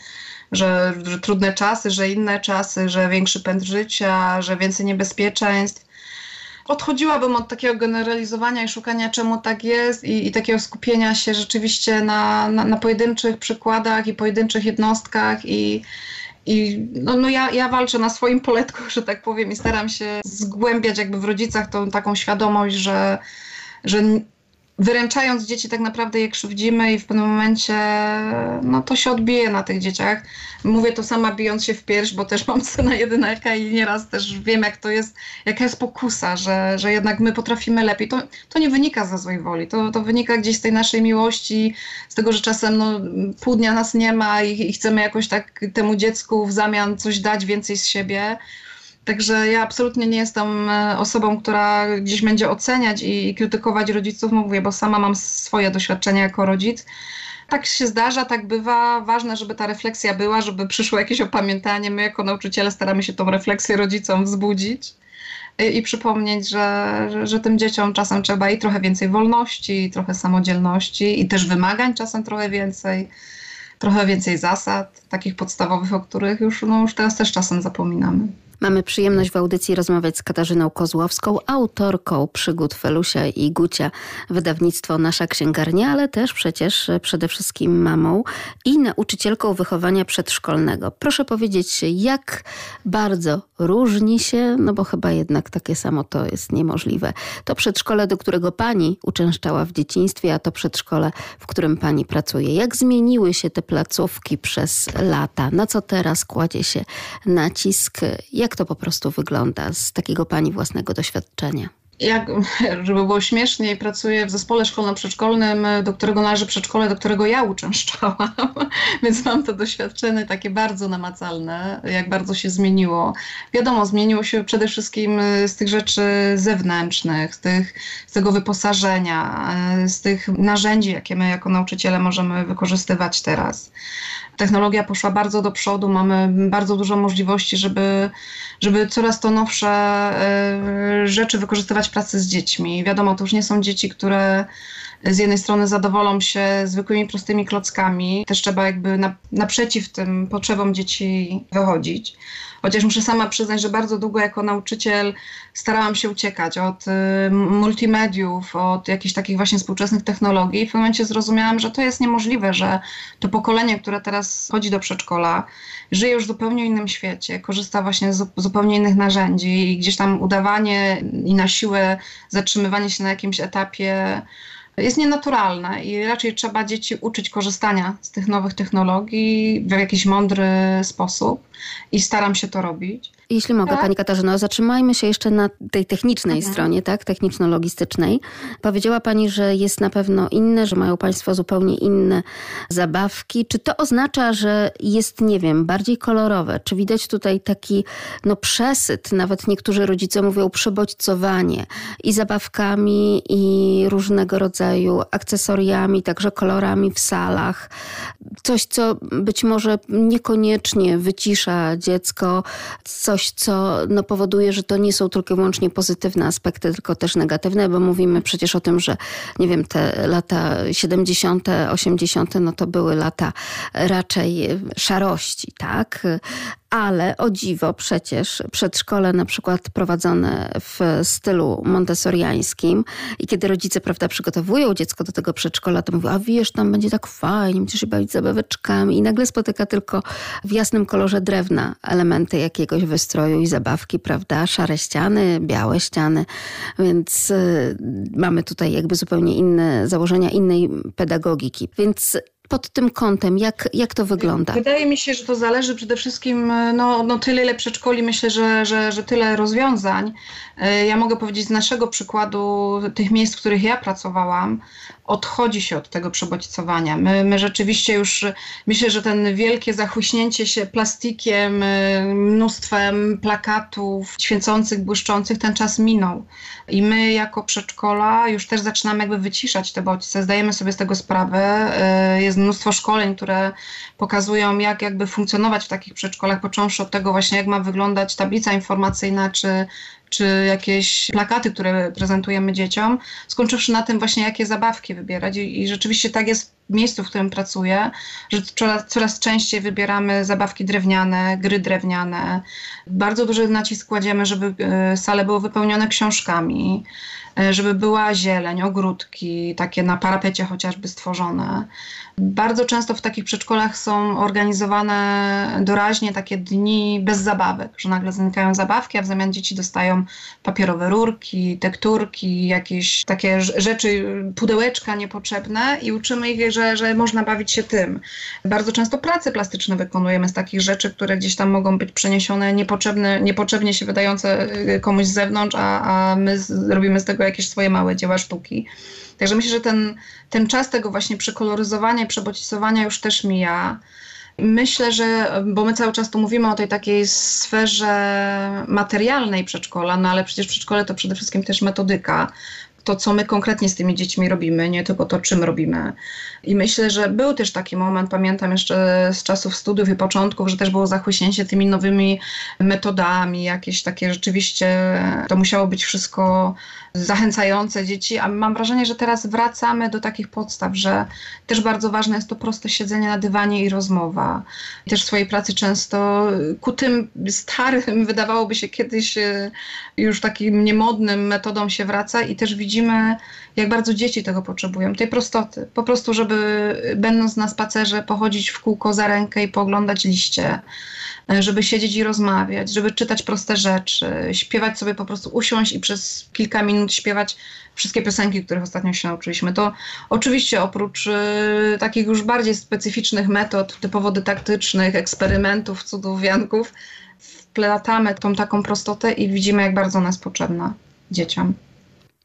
że, że trudne czasy, że inne czasy, że większy pęd życia, że więcej niebezpieczeństw odchodziłabym od takiego generalizowania i szukania, czemu tak jest, i, i takiego skupienia się rzeczywiście na, na, na, pojedynczych przykładach i pojedynczych jednostkach i, i no, no ja, ja walczę na swoim poletku, że tak powiem, i staram się zgłębiać jakby w rodzicach tą taką świadomość, że, że wyręczając dzieci tak naprawdę je krzywdzimy i w pewnym momencie no to się odbije na tych dzieciach. Mówię to sama bijąc się w pierś, bo też mam syna jedynaka i nieraz też wiem jak to jest, jaka jest pokusa, że, że jednak my potrafimy lepiej. To, to nie wynika ze złej woli, to, to wynika gdzieś z tej naszej miłości, z tego, że czasem no, pół dnia nas nie ma i, i chcemy jakoś tak temu dziecku w zamian coś dać więcej z siebie. Także ja absolutnie nie jestem e, osobą, która gdzieś będzie oceniać i krytykować rodziców, mówię, bo sama mam swoje doświadczenia jako rodzic. Tak się zdarza, tak bywa. Ważne, żeby ta refleksja była, żeby przyszło jakieś opamiętanie. My jako nauczyciele staramy się tą refleksję rodzicom wzbudzić i, i przypomnieć, że, że, że, tym dzieciom czasem trzeba i trochę więcej wolności, i trochę samodzielności, i też wymagań czasem trochę więcej, trochę więcej zasad, takich podstawowych, o których już, no, już teraz też czasem zapominamy. Mamy przyjemność w audycji rozmawiać z Katarzyną Kozłowską, autorką przygód Felusia i Gucia, wydawnictwo Nasza Księgarnia, ale też przecież przede wszystkim mamą i nauczycielką wychowania przedszkolnego. Proszę powiedzieć, jak bardzo różni się, no bo chyba jednak takie samo to jest niemożliwe. To przedszkole, do którego pani uczęszczała w dzieciństwie, a to przedszkole, w którym pani pracuje. Jak zmieniły się te placówki przez lata? Na co teraz kładzie się nacisk? Jak jak to po prostu wygląda z takiego pani własnego doświadczenia? jak, żeby było śmieszniej, pracuję w zespole szkolno-przedszkolnym, do którego należy przedszkole, do którego ja uczęszczałam, więc mam to doświadczenie takie bardzo namacalne, jak bardzo się zmieniło. Wiadomo, zmieniło się przede wszystkim z tych rzeczy zewnętrznych, z, tych, z tego wyposażenia, z tych narzędzi, jakie my jako nauczyciele możemy wykorzystywać teraz technologia poszła bardzo do przodu, mamy bardzo dużo możliwości, żeby, żeby coraz to nowsze e, rzeczy wykorzystywać w pracy z dziećmi. Wiadomo, to już nie są dzieci, które z jednej strony zadowolą się zwykłymi, prostymi klockami, też trzeba jakby na, naprzeciw tym potrzebom dzieci wychodzić. Chociaż muszę sama przyznać, że bardzo długo jako nauczyciel starałam się uciekać od y, multimediów, od jakichś takich właśnie współczesnych technologii. W pewnym momencie zrozumiałam, że to jest niemożliwe, że to pokolenie, które teraz chodzi do przedszkola, żyje już w zupełnie innym świecie, korzysta właśnie z zupełnie innych narzędzi i gdzieś tam udawanie i na siłę zatrzymywanie się na jakimś etapie jest nienaturalne i raczej trzeba dzieci uczyć korzystania z tych nowych technologii w jakiś mądry sposób i staram się to robić. Jeśli mogę, tak? Pani Katarzyno, zatrzymajmy się jeszcze na tej technicznej mhm. stronie, tak, techniczno-logistycznej. Powiedziała Pani, że jest na pewno inne, że mają Państwo zupełnie inne zabawki. Czy to oznacza, że jest, nie wiem, bardziej kolorowe? Czy widać tutaj taki no, przesyt, nawet niektórzy rodzice mówią przebodźcowanie i zabawkami, i różnego rodzaju akcesoriami, także kolorami w salach. Coś, co być może niekoniecznie wycisza dziecko, coś coś, co no, powoduje, że to nie są tylko i wyłącznie pozytywne aspekty, tylko też negatywne, bo mówimy przecież o tym, że nie wiem, te lata 70., 80., no to były lata raczej szarości, tak? Ale o dziwo przecież przedszkole na przykład prowadzone w stylu montessoriańskim i kiedy rodzice, prawda, przygotowują dziecko do tego przedszkola, to mówią, a wiesz, tam będzie tak fajnie, będziesz się bawić zabaweczkami. I nagle spotyka tylko w jasnym kolorze drewna elementy jakiegoś wystroju i zabawki, prawda, szare ściany, białe ściany, więc y, mamy tutaj jakby zupełnie inne założenia, innej pedagogiki, więc pod tym kątem? Jak, jak to wygląda? Wydaje mi się, że to zależy przede wszystkim, e, no, no tyle ile przedszkoli, myślę, że, że, że tyle rozwiązań. E, ja mogę powiedzieć z naszego przykładu, tych miejsc, w których ja pracowałam, odchodzi się od tego przebodźcowania. My, my rzeczywiście już, myślę, że ten wielkie zachłyśnięcie się plastikiem, e, mnóstwem plakatów świecących, błyszczących, ten czas minął. I my jako przedszkola już też zaczynamy jakby wyciszać te bodźce, zdajemy sobie z tego sprawę. Jest mnóstwo szkoleń, które pokazują, jak jakby funkcjonować w takich przedszkolach, począwszy od tego właśnie, jak ma wyglądać tablica informacyjna, czy, czy jakieś plakaty, które prezentujemy dzieciom, skończywszy na tym właśnie, jakie zabawki wybierać. I, i rzeczywiście tak jest w miejscu, w którym pracuję, że coraz, coraz częściej wybieramy zabawki drewniane, gry drewniane. Bardzo duży nacisk kładziemy, żeby e, sale były wypełnione książkami, e, żeby była zieleń, ogródki, takie na parapecie chociażby stworzone. Bardzo często w takich przedszkolach są organizowane doraźnie takie dni bez zabawek, że nagle znikają zabawki, a w zamian dzieci dostają papierowe rurki, tekturki, jakieś takie rzeczy, pudełeczka niepotrzebne i uczymy ich, że, że można bawić się tym. Bardzo często prace plastyczne wykonujemy z takich rzeczy, które gdzieś tam mogą być przeniesione niepotrzebne, niepotrzebnie się wydające y, komuś z zewnątrz, a, a my robimy z tego jakieś swoje małe dzieła sztuki. Także myślę, że ten, ten czas tego właśnie przekoloryzowania i przebodźcowania już też mija. Myślę, że, bo my cały czas tu mówimy o tej takiej sferze materialnej przedszkola, no ale przecież przedszkole to przede wszystkim też metodyka, to, co my konkretnie z tymi dziećmi robimy, nie tylko to, czym robimy. I myślę, że był też taki moment, pamiętam jeszcze z czasów studiów i początków, że też było zachłyśnięcie tymi nowymi metodami, jakieś takie rzeczywiście, to musiało być wszystko zachęcające dzieci, a mam wrażenie, że teraz wracamy do takich podstaw, że też bardzo ważne jest to proste siedzenie na dywanie i rozmowa. Też w swojej pracy często ku tym starym, wydawałoby się kiedyś e, już takim niemodnym metodom się wraca i też widzimy, jak bardzo dzieci tego potrzebują, tej prostoty. Po prostu, żeby będąc na spacerze pochodzić w kółko za rękę i pooglądać liście, żeby siedzieć i rozmawiać, żeby czytać proste rzeczy, śpiewać sobie po prostu, usiąść i przez kilka minut śpiewać wszystkie piosenki, których ostatnio się nauczyliśmy. To oczywiście oprócz y, takich już bardziej specyficznych metod, typowo dydaktycznych, eksperymentów, cudów, wianków, wplatamy tą taką prostotę i widzimy, jak bardzo ona jest potrzebna dzieciom.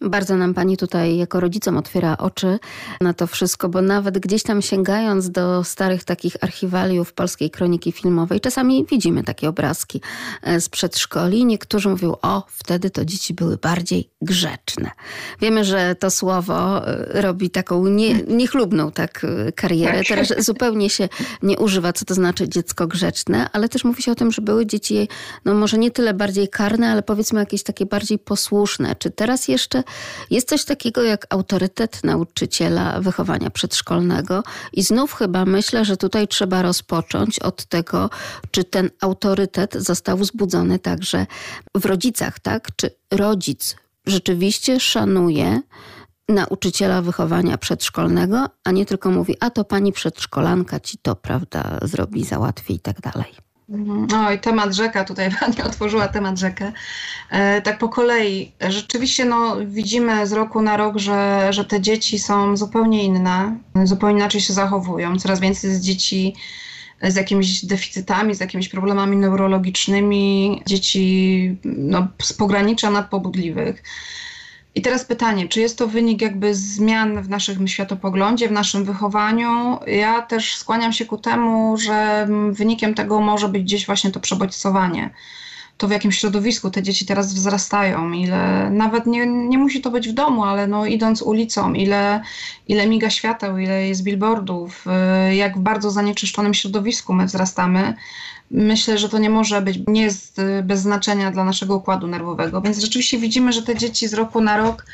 Bardzo nam pani tutaj jako rodzicom otwiera oczy na to wszystko, bo nawet gdzieś tam sięgając do starych takich archiwaliów polskiej kroniki filmowej, czasami widzimy takie obrazki e, z przedszkoli. Niektórzy mówią, o, wtedy to dzieci były bardziej grzeczne. Wiemy, że to słowo e, robi taką nie, niechlubną tak e, karierę. Tak. Teraz zupełnie się nie używa, co to znaczy dziecko grzeczne, ale też mówi się o tym, że były dzieci, no może nie tyle bardziej karne, ale powiedzmy jakieś takie bardziej posłuszne. Czy teraz jeszcze jest coś takiego jak autorytet nauczyciela wychowania przedszkolnego i znów chyba myślę, że tutaj trzeba rozpocząć od tego, czy ten autorytet został wzbudzony także w rodzicach, tak? Czy rodzic rzeczywiście szanuje nauczyciela wychowania przedszkolnego, a nie tylko mówi, a to pani przedszkolanka ci to, prawda, zrobi, załatwi i tak dalej. Mhm. Oj, temat rzeka, tutaj Pani otworzyła temat rzekę. E, tak po kolei. Rzeczywiście no, widzimy z roku na rok, że, że te dzieci są zupełnie inne, zupełnie inaczej się zachowują. Coraz więcej jest dzieci z jakimiś deficytami, z jakimiś problemami neurologicznymi, dzieci no, z pogranicza nadpobudliwych. I teraz pytanie, czy jest to wynik jakby zmian w naszym światopoglądzie, w naszym wychowaniu? Ja też skłaniam się ku temu, że wynikiem tego może być gdzieś właśnie to przebodźcowanie. To w jakim środowisku te dzieci teraz wzrastają, ile nawet nie, nie musi to być w domu, ale no idąc ulicą, ile, ile miga świateł, ile jest billboardów, y, jak w bardzo zanieczyszczonym środowisku my wzrastamy, myślę, że to nie może być, nie jest y, bez znaczenia dla naszego układu nerwowego. Więc rzeczywiście widzimy, że te dzieci z roku na rok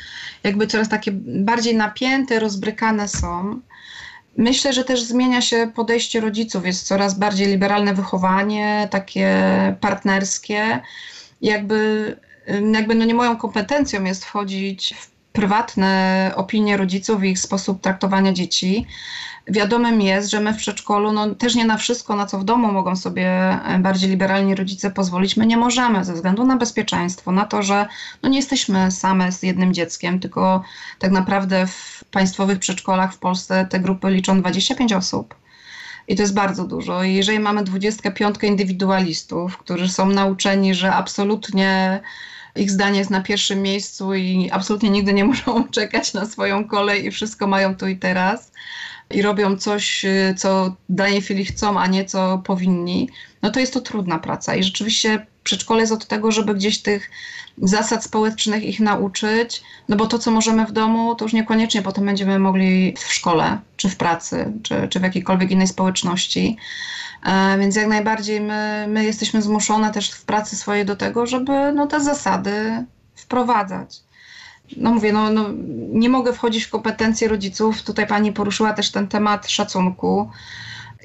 jakby coraz takie bardziej napięte, rozbrykane są. Myślę, że też zmienia się podejście rodziców. Jest coraz bardziej liberalne wychowanie, takie partnerskie. Jakby, jakby no nie moją kompetencją jest wchodzić w prywatne opinie rodziców i ich sposób traktowania dzieci. Wiadomym jest, że my w przedszkolu no, też nie na wszystko, na co w domu mogą sobie e, bardziej liberalni rodzice pozwolić, my nie możemy ze względu na bezpieczeństwo, na to, że no, nie jesteśmy same z jednym dzieckiem, tylko tak naprawdę w państwowych przedszkolach w Polsce te grupy liczą 25 osób. I to jest bardzo dużo. I jeżeli mamy 25 indywidualistów, którzy są nauczeni, że absolutnie ich zdanie jest na pierwszym miejscu i absolutnie nigdy nie muszą czekać na swoją kolej i wszystko mają tu i teraz, i robią coś, y, co danej chwili chcą, a nie co powinni, no to jest to trudna praca. I rzeczywiście przedszkole jest od tego, żeby gdzieś tych zasad społecznych ich nauczyć, no bo to, co możemy w domu, to już niekoniecznie potem będziemy mogli w szkole, czy w pracy, czy, czy w jakiejkolwiek innej społeczności. E, więc jak najbardziej my, my jesteśmy zmuszone też w pracy swojej do tego, żeby no, te zasady wprowadzać no mówię, no, no, nie mogę wchodzić w kompetencje rodziców. Tutaj pani poruszyła też ten temat szacunku.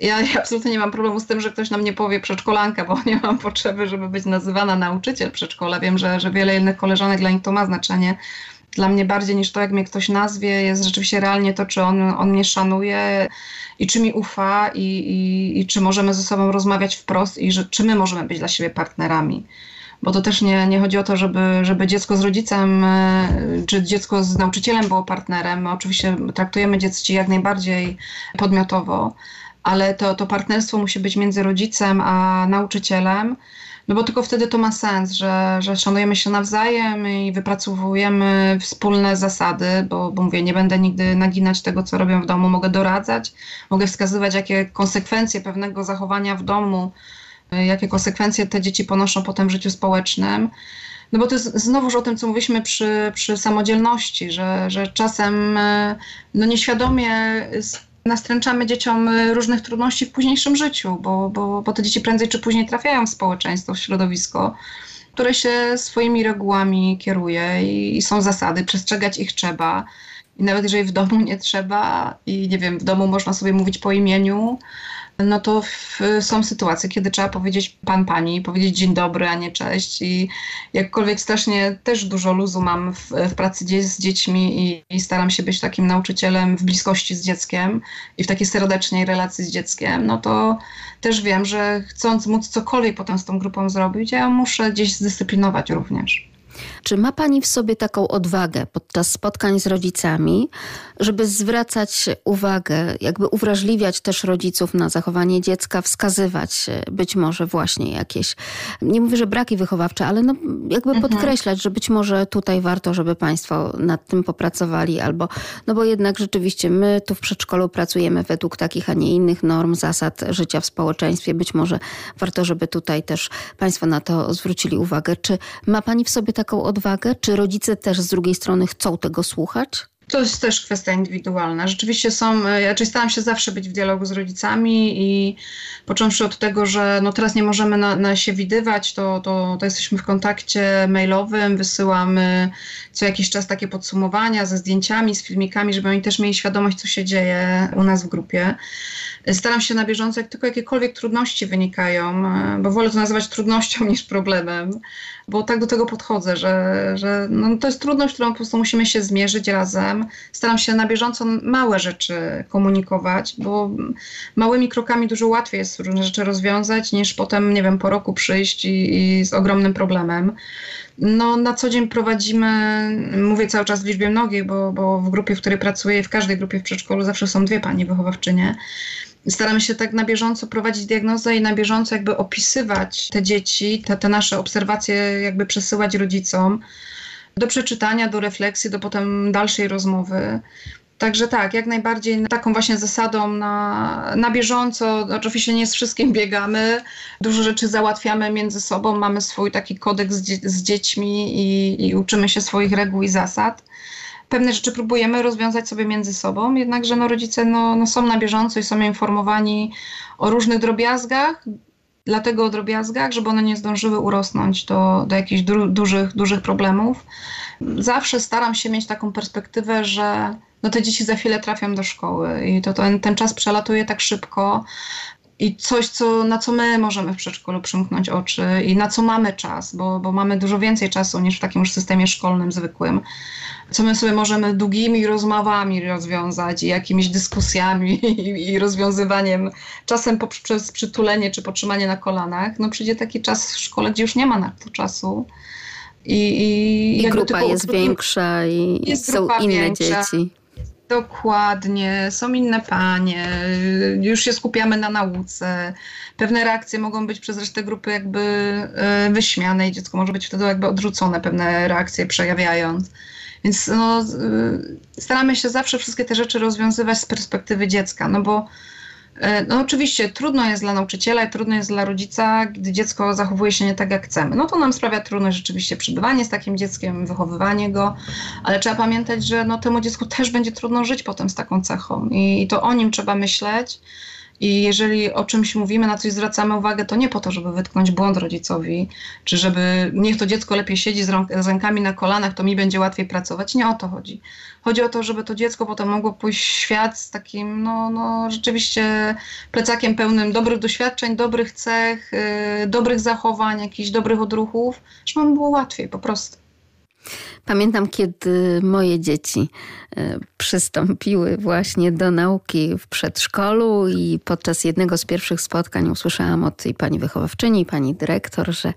Ja, ja, absolutnie nie mam problemu z tym, że ktoś nam nie powie przedszkolanka, bo nie mam potrzeby, żeby być nazywana nauczyciel przedszkola. Wiem, że, że wiele innych koleżanek dla nich to ma znaczenie. Dla mnie bardziej niż to, jak mnie ktoś nazwie, jest rzeczywiście realnie to, czy on, on mnie szanuje i czy mi ufa i, i, i czy możemy ze sobą rozmawiać wprost i że, czy my możemy być dla siebie partnerami bo to też nie, nie chodzi o to, żeby, żeby dziecko z rodzicem e, czy dziecko z nauczycielem było partnerem. My oczywiście traktujemy dzieci jak najbardziej podmiotowo, ale to, to partnerstwo musi być między rodzicem a nauczycielem. No bo tylko wtedy to ma sens, że, że szanujemy się nawzajem i wypracowujemy wspólne zasady, bo, bo mówię, nie będę nigdy naginać tego, co robią w domu, mogę doradzać, mogę wskazywać, jakie konsekwencje pewnego zachowania w domu jakie konsekwencje te dzieci ponoszą potem w życiu społecznym. No bo to jest znowuż o tym, co mówiliśmy przy, przy samodzielności, że, że czasem e, no nieświadomie nastręczamy dzieciom różnych trudności w późniejszym życiu, bo, bo, bo te dzieci prędzej czy później trafiają w społeczeństwo, w środowisko, które się swoimi regułami kieruje i, i są zasady, przestrzegać ich trzeba. I nawet jeżeli w domu nie trzeba i nie wiem, w domu można sobie mówić po imieniu, no to w, są sytuacje, kiedy trzeba powiedzieć pan, pani, powiedzieć dzień dobry, a nie cześć. I jakkolwiek strasznie też dużo luzu mam w, w pracy z dziećmi i, i, staram się być takim nauczycielem w bliskości z dzieckiem i w takiej serdecznej relacji z dzieckiem, no to też wiem, że chcąc móc cokolwiek potem z tą grupą zrobić, ja muszę gdzieś zdyscyplinować również. Czy ma Pani w sobie taką odwagę podczas spotkań z rodzicami, żeby zwracać uwagę, jakby uwrażliwiać też rodziców na zachowanie dziecka, wskazywać być może właśnie jakieś, nie mówię, że braki wychowawcze, ale no jakby mhm. podkreślać, że być może tutaj warto, żeby Państwo nad tym popracowali, albo, no bo jednak rzeczywiście my tu w przedszkolu pracujemy według takich, a nie innych norm, zasad życia w społeczeństwie. Być może warto, żeby tutaj też Państwo na to zwrócili uwagę. Czy ma Pani w sobie taką odwagę? Czy rodzice też z drugiej strony chcą tego słuchać? To jest też kwestia indywidualna. Rzeczywiście są, e, ja staram się zawsze być w dialogu z rodzicami i począwszy od tego, że no teraz nie możemy na, na się widywać, to, to, to jesteśmy w kontakcie mailowym, wysyłamy co jakiś czas takie podsumowania ze zdjęciami, z filmikami, żeby oni też mieli świadomość, co się dzieje u nas w grupie. Staram się na bieżąco, jak tylko jakiekolwiek trudności wynikają, e, bo wolę to nazywać trudnością niż problemem, bo tak do tego podchodzę, że, że no to jest trudność, którą po prostu musimy się zmierzyć razem. Staram się na bieżąco małe rzeczy komunikować, bo małymi krokami dużo łatwiej jest różne rzeczy rozwiązać, niż potem, nie wiem, po roku przyjść i, i z ogromnym problemem. No, na co dzień prowadzimy, mówię cały czas w liczbie mnogiej, bo, bo w grupie, w której pracuję, w każdej grupie w przedszkolu zawsze są dwie panie wychowawczynie. Staramy się tak na bieżąco prowadzić diagnozę i na bieżąco jakby opisywać te dzieci, te, te nasze obserwacje jakby przesyłać rodzicom do przeczytania, do refleksji, do potem dalszej rozmowy. Także tak, jak najbardziej taką właśnie zasadą na, na bieżąco, oczywiście nie z wszystkim biegamy, dużo rzeczy załatwiamy między sobą, mamy swój taki kodeks z, z dziećmi i, i uczymy się swoich reguł i zasad. Pewne rzeczy próbujemy rozwiązać sobie między sobą, jednakże no, rodzice no, no są na bieżąco i są informowani o różnych drobiazgach, dlatego o drobiazgach, żeby one nie zdążyły urosnąć do, do jakichś du dużych, dużych problemów. Zawsze staram się mieć taką perspektywę, że no te dzieci za chwilę trafią do szkoły i to ten, ten czas przelatuje tak szybko, i coś, co, na co my możemy w przedszkolu przymknąć oczy i na co mamy czas, bo, bo mamy dużo więcej czasu niż w takim już systemie szkolnym zwykłym, co my sobie możemy długimi rozmowami rozwiązać i jakimiś dyskusjami i, i rozwiązywaniem, czasem poprzez przytulenie czy potrzymanie na kolanach, no przyjdzie taki czas w szkole, gdzie już nie ma na to czasu. I, i, I grupa jest większa i jest są inne większa. dzieci. Dokładnie, są inne panie, już się skupiamy na nauce. Pewne reakcje mogą być przez resztę grupy jakby e, wyśmiane i dziecko może być wtedy jakby odrzucone, pewne reakcje przejawiając. Więc no, staramy się zawsze wszystkie te rzeczy rozwiązywać z perspektywy dziecka, no bo E, no oczywiście trudno jest dla nauczyciela i trudno jest dla rodzica, gdy dziecko zachowuje się nie tak jak chcemy. No to nam sprawia trudność rzeczywiście przebywanie z takim dzieckiem, wychowywanie go, ale trzeba pamiętać, że no temu dziecku też będzie trudno żyć potem z taką cechą i, i to o nim trzeba myśleć i jeżeli o czymś mówimy, na coś zwracamy uwagę, to nie po to, żeby wytknąć błąd rodzicowi, czy żeby niech to dziecko lepiej siedzi z, rąk, z rękami na kolanach, to mi będzie łatwiej pracować. Nie o to chodzi. Chodzi o to, żeby to dziecko potem mogło pójść w świat z takim, no, no rzeczywiście plecakiem pełnym dobrych doświadczeń, dobrych cech, yy, dobrych zachowań, jakichś dobrych odruchów, żeby mu było łatwiej po prostu. Pamiętam, kiedy moje dzieci przystąpiły właśnie do nauki w przedszkolu i podczas jednego z pierwszych spotkań usłyszałam od tej pani wychowawczyni, pani dyrektor, że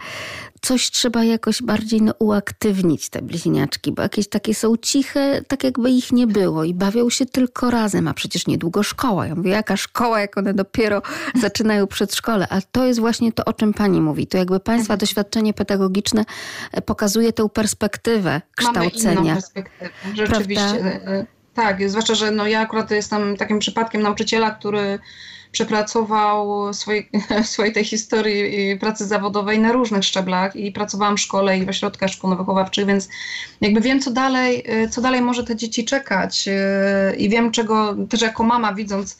coś trzeba jakoś bardziej no, uaktywnić te bliźniaczki, bo jakieś takie są ciche, tak jakby ich nie było i bawią się tylko razem, a przecież niedługo szkoła. Ja mówię, jaka szkoła, jak one dopiero zaczynają przedszkole, a to jest właśnie to, o czym pani mówi. To jakby państwa mhm. doświadczenie pedagogiczne e, pokazuje tę perspektywę kształcenia. Mamy inną perspektywę, rzeczywiście. Prawda? E, tak, zwłaszcza, że no ja akurat jestem takim przypadkiem nauczyciela, który przepracował swojej, swojej tej historii pracy zawodowej na różnych szczeblach i pracowałam w szkole i w ośrodkach szkolno-wychowawczych, więc jakby wiem, co dalej, co dalej może te dzieci czekać i wiem, czego też jako mama widząc,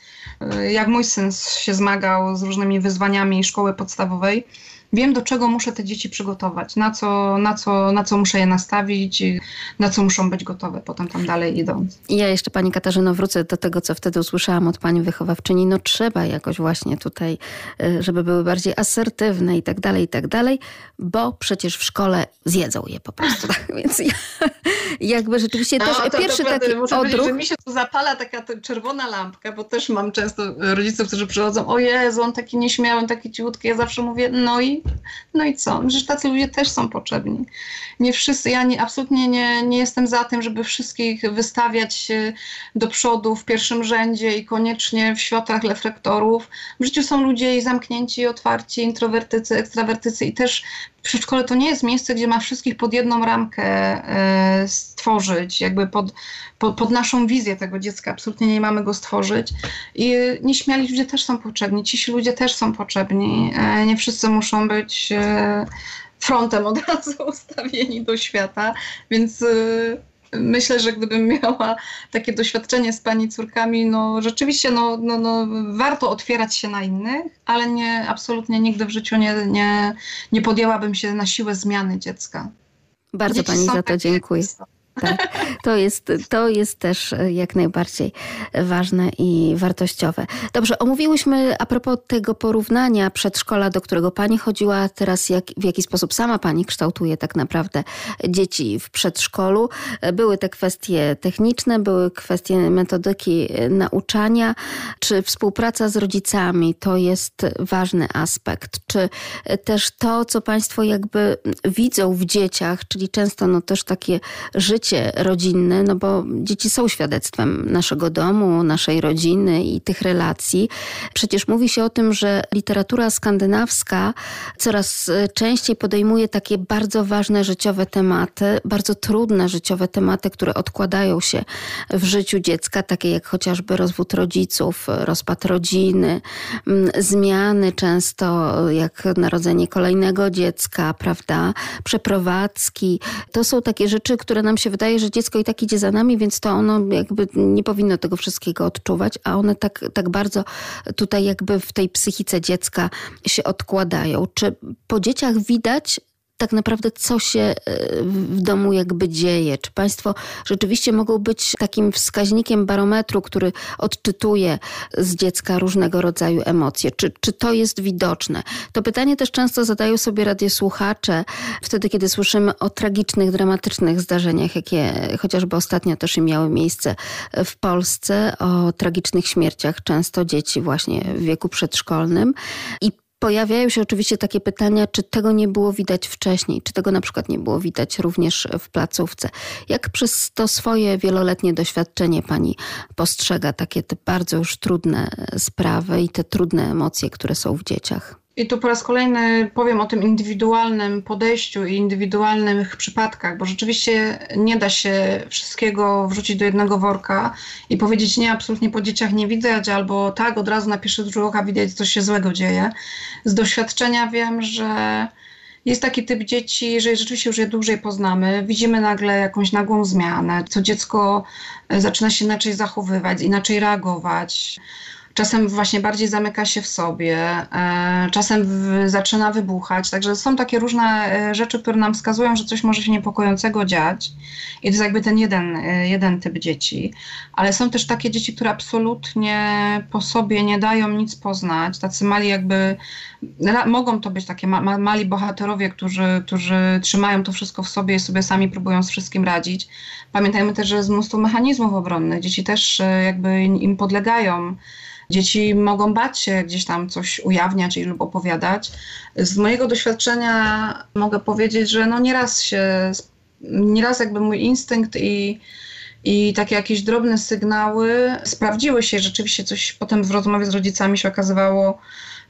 jak mój syn się zmagał z różnymi wyzwaniami szkoły podstawowej, wiem, do czego muszę te dzieci przygotować, na co, na co, na co muszę je nastawić, na co muszą być gotowe potem tam dalej idąc. Ja jeszcze Pani Katarzyno wrócę do tego, co wtedy usłyszałam od Pani wychowawczyni. No trzeba jakoś właśnie tutaj, y, żeby były bardziej asertywne i tak dalej, i tak dalej, bo przecież w szkole zjedzą je po prostu. Tak? Więc ja, jakby rzeczywiście no, też to, pierwszy to taki muszę odruch... że mi się tu zapala taka czerwona lampka, bo też mam często rodziców, którzy przychodzą, o Jezu, on taki nieśmiały, taki ciutki. Ja zawsze mówię, no i no i co? Przecież tacy ludzie też są potrzebni. Nie wszyscy, ja nie, absolutnie nie, nie jestem za tym, żeby wszystkich wystawiać do przodu w pierwszym rzędzie i koniecznie w światłach reflektorów. W życiu są ludzie i zamknięci, i otwarci, introwertycy, ekstrawertycy i też przedszkole to nie jest miejsce, gdzie ma wszystkich pod jedną ramkę e, stworzyć, jakby pod, pod, pod, naszą wizję tego dziecka. Absolutnie nie mamy go stworzyć. I nieśmiali ludzie też są potrzebni, ci ludzie też są potrzebni. E, nie wszyscy muszą być e, frontem od razu ustawieni do świata, więc myślę, że gdybym miała takie doświadczenie z pani córkami, no rzeczywiście no, no, no, warto otwierać się na innych, ale nie, absolutnie nigdy w życiu nie, nie, nie podjęłabym się na siłę zmiany dziecka. Bardzo Dzieci pani za to dziękuję. Tak, to jest, to jest też e, jak najbardziej ważne i wartościowe. Dobrze, omówiłyśmy a propos tego porównania przedszkola, do którego pani chodziła, teraz jak, w jaki sposób sama pani kształtuje tak naprawdę dzieci w przedszkolu. Były te kwestie techniczne, były kwestie metodyki nauczania. Czy współpraca z rodzicami to jest ważny aspekt? Czy też to, co państwo jakby widzą w dzieciach, czyli często no też takie życie, życie rodzinne, no bo dzieci są świadectwem naszego domu, naszej rodziny i tych relacji. Przecież mówi się o tym, że literatura skandynawska coraz e, częściej podejmuje takie bardzo ważne życiowe tematy, bardzo trudne życiowe tematy, które odkładają się w życiu dziecka, takie jak chociażby rozwód rodziców, rozpad rodziny, zmiany często jak narodzenie kolejnego dziecka, prawda, przeprowadzki. To są takie rzeczy, które nam się wydaje, że dziecko i tak idzie za nami, więc to ono jakby nie powinno tego wszystkiego odczuwać, a one tak, tak bardzo tutaj jakby w tej psychice dziecka się odkładają. Czy po dzieciach widać tak naprawdę co się e, w domu jakby dzieje? Czy państwo rzeczywiście mogą być takim wskaźnikiem barometru, który odczytuje z dziecka różnego rodzaju emocje? Czy, czy to jest widoczne? To pytanie też często zadają sobie radiosłuchacze wtedy, kiedy słyszymy o tragicznych, dramatycznych zdarzeniach, jakie chociażby ostatnio też miały miejsce w Polsce, o tragicznych śmierciach często dzieci właśnie w wieku przedszkolnym. I Pojawiają się oczywiście takie pytania, czy tego nie było widać wcześniej, czy tego na przykład nie było widać również w placówce. Jak przez to swoje wieloletnie doświadczenie pani postrzega takie te bardzo już trudne sprawy i te trudne emocje, które są w dzieciach? I tu po raz kolejny powiem o tym indywidualnym podejściu i indywidualnych przypadkach, bo rzeczywiście nie da się wszystkiego wrzucić do jednego worka i powiedzieć nie, absolutnie po dzieciach nie widać, albo tak, od razu na pierwszy rzut oka widać, co się złego dzieje. Z doświadczenia wiem, że jest taki typ dzieci, że rzeczywiście już je dłużej poznamy, widzimy nagle jakąś nagłą zmianę, co dziecko zaczyna się inaczej zachowywać, inaczej reagować czasem właśnie bardziej zamyka się w sobie, e, czasem w, zaczyna wybuchać. Także są takie różne e, rzeczy, które nam wskazują, że coś może się niepokojącego dziać. I to jest jakby ten jeden, e, jeden typ dzieci. Ale są też takie dzieci, które absolutnie po sobie nie dają nic poznać. Tacy mali jakby, mogą to być takie ma, mali bohaterowie, którzy, którzy trzymają to wszystko w sobie i sobie sami próbują z wszystkim radzić. Pamiętajmy też, że jest mnóstwo mechanizmów obronnych. Dzieci też jakby im podlegają. Dzieci mogą bać się gdzieś tam coś ujawniać lub opowiadać. Z mojego doświadczenia mogę powiedzieć, że no nieraz się, nieraz jakby mój instynkt i, i takie jakieś drobne sygnały sprawdziły się. Rzeczywiście coś potem w rozmowie z rodzicami się okazywało,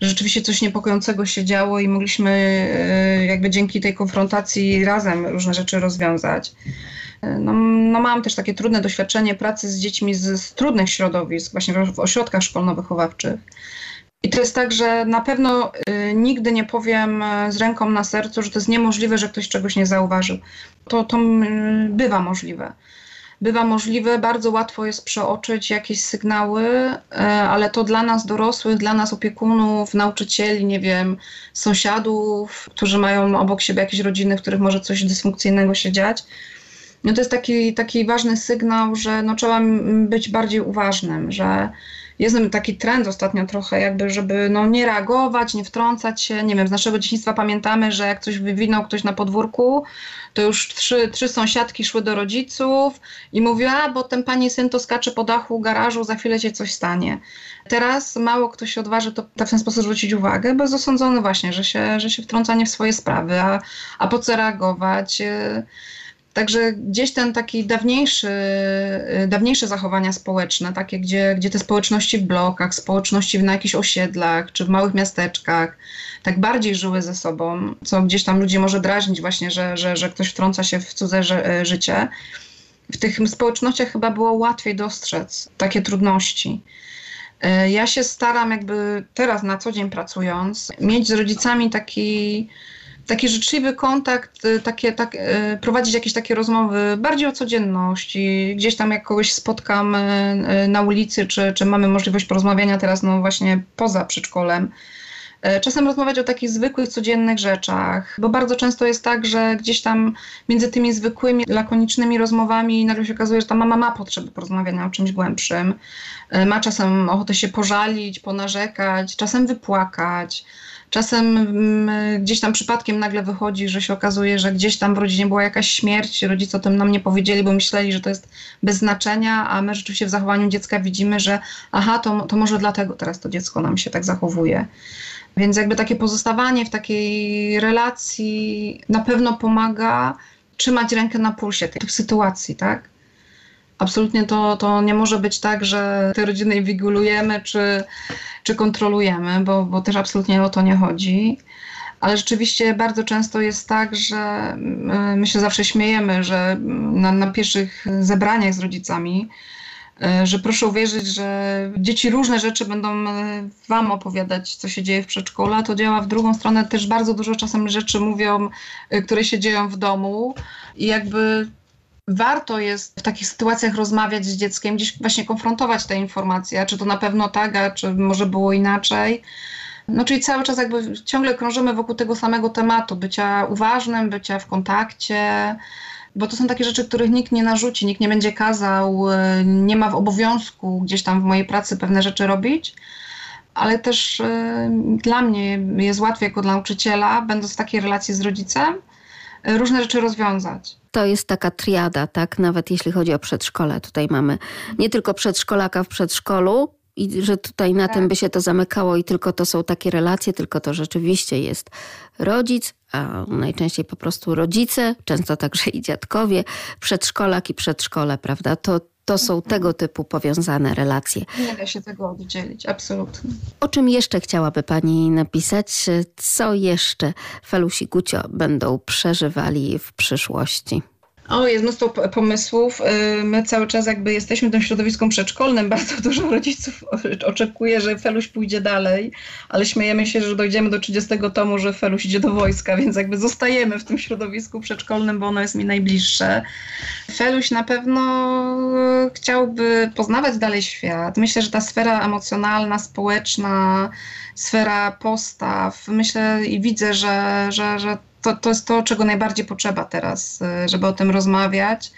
rzeczywiście coś niepokojącego się działo i mogliśmy e, jakby dzięki tej konfrontacji razem różne rzeczy rozwiązać. No, no mam też takie trudne doświadczenie pracy z dziećmi z, z trudnych środowisk, właśnie w, ośrodkach szkolno-wychowawczych. I to jest tak, że na pewno y, nigdy nie powiem z ręką na sercu, że to jest niemożliwe, że ktoś czegoś nie zauważył. To, to y, bywa możliwe. Bywa możliwe, bardzo łatwo jest przeoczyć jakieś sygnały, y, ale to dla nas dorosłych, dla nas opiekunów, nauczycieli, nie wiem, sąsiadów, którzy mają obok siebie jakieś rodziny, w których może coś dysfunkcyjnego się dziać, no to jest taki, taki ważny sygnał, że no trzeba być bardziej uważnym, że jest taki trend ostatnio trochę jakby, żeby no nie reagować, nie wtrącać się. Nie wiem, z naszego dzieciństwa pamiętamy, że jak coś wywinął ktoś na podwórku, to już trzy, trzy sąsiadki szły do rodziców i mówiła, bo ten pani syn to skacze po dachu garażu, za chwilę się coś stanie. Teraz mało kto się odważy to w ten sposób zwrócić uwagę, bo jest osądzony właśnie, że się, że się wtrącanie w swoje sprawy, a, a po co reagować? Także gdzieś ten taki dawniejszy, y, dawniejsze zachowania społeczne, takie gdzie, gdzie te społeczności w blokach, społeczności na jakichś osiedlach czy w małych miasteczkach, tak bardziej żyły ze sobą, co gdzieś tam ludzi może drażnić właśnie, że, że, że ktoś wtrąca się w cudze y, życie. W tych społecznościach chyba było łatwiej dostrzec takie trudności. Y, ja się staram jakby teraz na co dzień pracując, mieć z rodzicami taki taki życzliwy kontakt, y, takie, tak, y, prowadzić jakieś takie rozmowy bardziej o codzienności. Gdzieś tam jak kogoś spotkam y, na ulicy, czy, czy mamy możliwość porozmawiania teraz no właśnie poza przedszkolem, Czasem rozmawiać o takich zwykłych, codziennych rzeczach, bo bardzo często jest tak, że gdzieś tam między tymi zwykłymi, lakonicznymi rozmowami nagle się okazuje, że ta mama ma potrzebę porozmawiania o czymś głębszym. Ma czasem ochotę się pożalić, ponarzekać, czasem wypłakać. Czasem mm, gdzieś tam przypadkiem nagle wychodzi, że się okazuje, że gdzieś tam w rodzinie była jakaś śmierć, rodzice o tym nam nie powiedzieli, bo myśleli, że to jest bez znaczenia, a my rzeczywiście w zachowaniu dziecka widzimy, że aha, to, to może dlatego teraz to dziecko nam się tak zachowuje. Więc jakby takie pozostawanie w takiej relacji na pewno pomaga trzymać rękę na pulsie tych sytuacji, tak? Absolutnie to, to nie może być tak, że te rodziny inwigilujemy czy, czy kontrolujemy, bo, bo też absolutnie o to nie chodzi. Ale rzeczywiście bardzo często jest tak, że mm, my się zawsze śmiejemy, że na, na pierwszych zebraniach z rodzicami, e, że proszę uwierzyć, że dzieci różne rzeczy będą e, wam opowiadać, co się dzieje w przedszkolu, a to działa w drugą stronę. Też bardzo dużo czasem rzeczy mówią, e, które się dzieją w domu i jakby warto jest w takich sytuacjach rozmawiać z dzieckiem, gdzieś właśnie konfrontować te informacje, czy to na pewno tak, a czy może było inaczej. No czyli cały czas jakby ciągle krążymy wokół tego samego tematu, bycia uważnym, bycia w kontakcie, bo to są takie rzeczy, których nikt nie narzuci, nikt nie będzie kazał, y, nie ma w obowiązku gdzieś tam w mojej pracy pewne rzeczy robić, ale też y, dla mnie jest łatwiej jako dla nauczyciela, będąc w takiej relacji z rodzicem, y, różne rzeczy rozwiązać. To jest taka triada, tak? Nawet jeśli chodzi o przedszkole. Tutaj mamy nie tylko przedszkolaka w przedszkolu, i że tutaj na tak. tym by się to zamykało i tylko to są takie relacje, tylko to rzeczywiście jest rodzic, a najczęściej po prostu rodzice, często także i dziadkowie, przedszkolak i przedszkole, prawda? To, to są tego typu powiązane relacje. Nie da się tego oddzielić, absolutnie. O czym jeszcze chciałaby Pani napisać? Co jeszcze Felusi Gucio będą przeżywali w przyszłości? O, jest mnóstwo pomysłów. Y, my cały czas jakby jesteśmy tym środowiskiem przedszkolnym. Bardzo dużo rodziców oczekuje, że Feluś pójdzie dalej, ale śmiejemy się, że dojdziemy do 30 tomu, że Feluś idzie do wojska, więc jakby zostajemy w tym środowisku przedszkolnym, bo ono jest mi najbliższe. Feluś na pewno chciałby poznawać dalej świat. Myślę, że ta sfera emocjonalna, społeczna, sfera postaw, myślę i widzę, że, że, że to, to jest to, czego najbardziej potrzeba teraz, e, żeby o tym rozmawiać,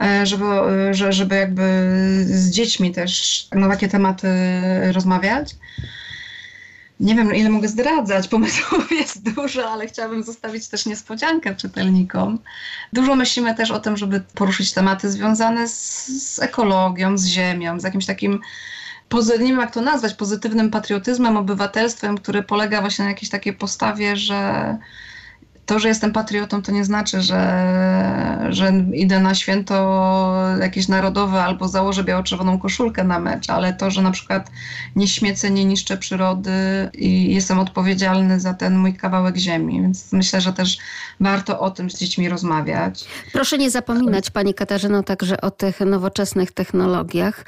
e, żeby, e, żeby jakby z dziećmi też na takie tematy rozmawiać. Nie wiem, ile mogę zdradzać, pomysłów jest dużo, ale chciałabym zostawić też niespodziankę czytelnikom. Dużo myślimy też o tym, żeby poruszyć tematy związane z, z ekologią, z ziemią, z jakimś takim nie wiem jak to nazwać, pozytywnym patriotyzmem, obywatelstwem, który polega właśnie na jakiejś takiej postawie, że to, że jestem patriotą, to nie znaczy, że, że idę na święto jakieś narodowe albo założę biało-czerwoną koszulkę na mecz, ale to, że na przykład nie śmiecę, nie niszczę przyrody i jestem odpowiedzialny za ten mój kawałek ziemi. Więc myślę, że też warto o tym z dziećmi rozmawiać. Proszę nie zapominać, Pani Katarzyno, także o tych nowoczesnych technologiach.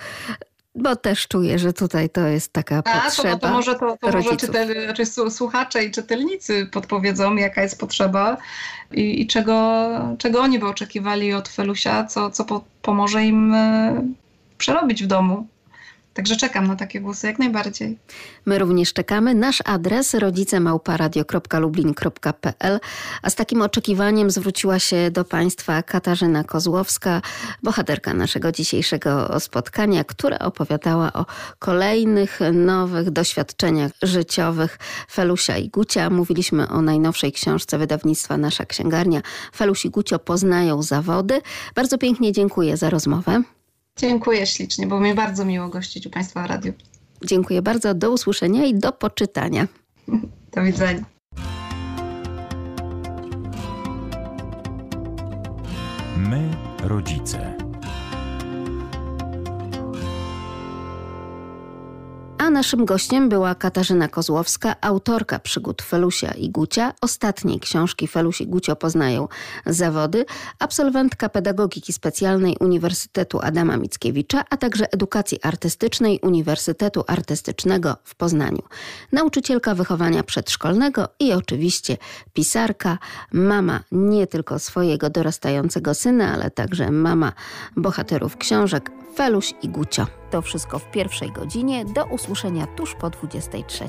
Bo też czuję, że tutaj to jest taka A, potrzeba. To, to może, to, to może czytel, znaczy słuchacze i czytelnicy podpowiedzą, jaka jest potrzeba i, i czego, czego oni by oczekiwali od Felusia, co, co po, pomoże im y, przerobić w domu. Także czekam na takie głosy jak najbardziej. My również czekamy. Nasz adres rodzicemałparadio.lublin.pl A z takim oczekiwaniem zwróciła się do Państwa Katarzyna Kozłowska, bohaterka naszego dzisiejszego spotkania, która opowiadała o kolejnych nowych doświadczeniach życiowych Felusia i Gucia. Mówiliśmy o najnowszej książce wydawnictwa Nasza Księgarnia. Felus i Gucio poznają zawody. Bardzo pięknie dziękuję za rozmowę. Dziękuję ślicznie, bo mi bardzo miło gościć u Państwa w radiu. Dziękuję bardzo, do usłyszenia i do poczytania. Do widzenia. My, rodzice. A naszym gościem była Katarzyna Kozłowska, autorka przygód Felusia i Gucia, ostatniej książki Felusi i Gucio poznają zawody, absolwentka pedagogiki specjalnej Uniwersytetu Adama Mickiewicza, a także edukacji artystycznej Uniwersytetu Artystycznego w Poznaniu. Nauczycielka wychowania przedszkolnego i oczywiście pisarka, mama nie tylko swojego dorastającego syna, ale także mama bohaterów książek Feluś i Gucio. To wszystko w pierwszej godzinie. Do usłyszenia tuż po 23.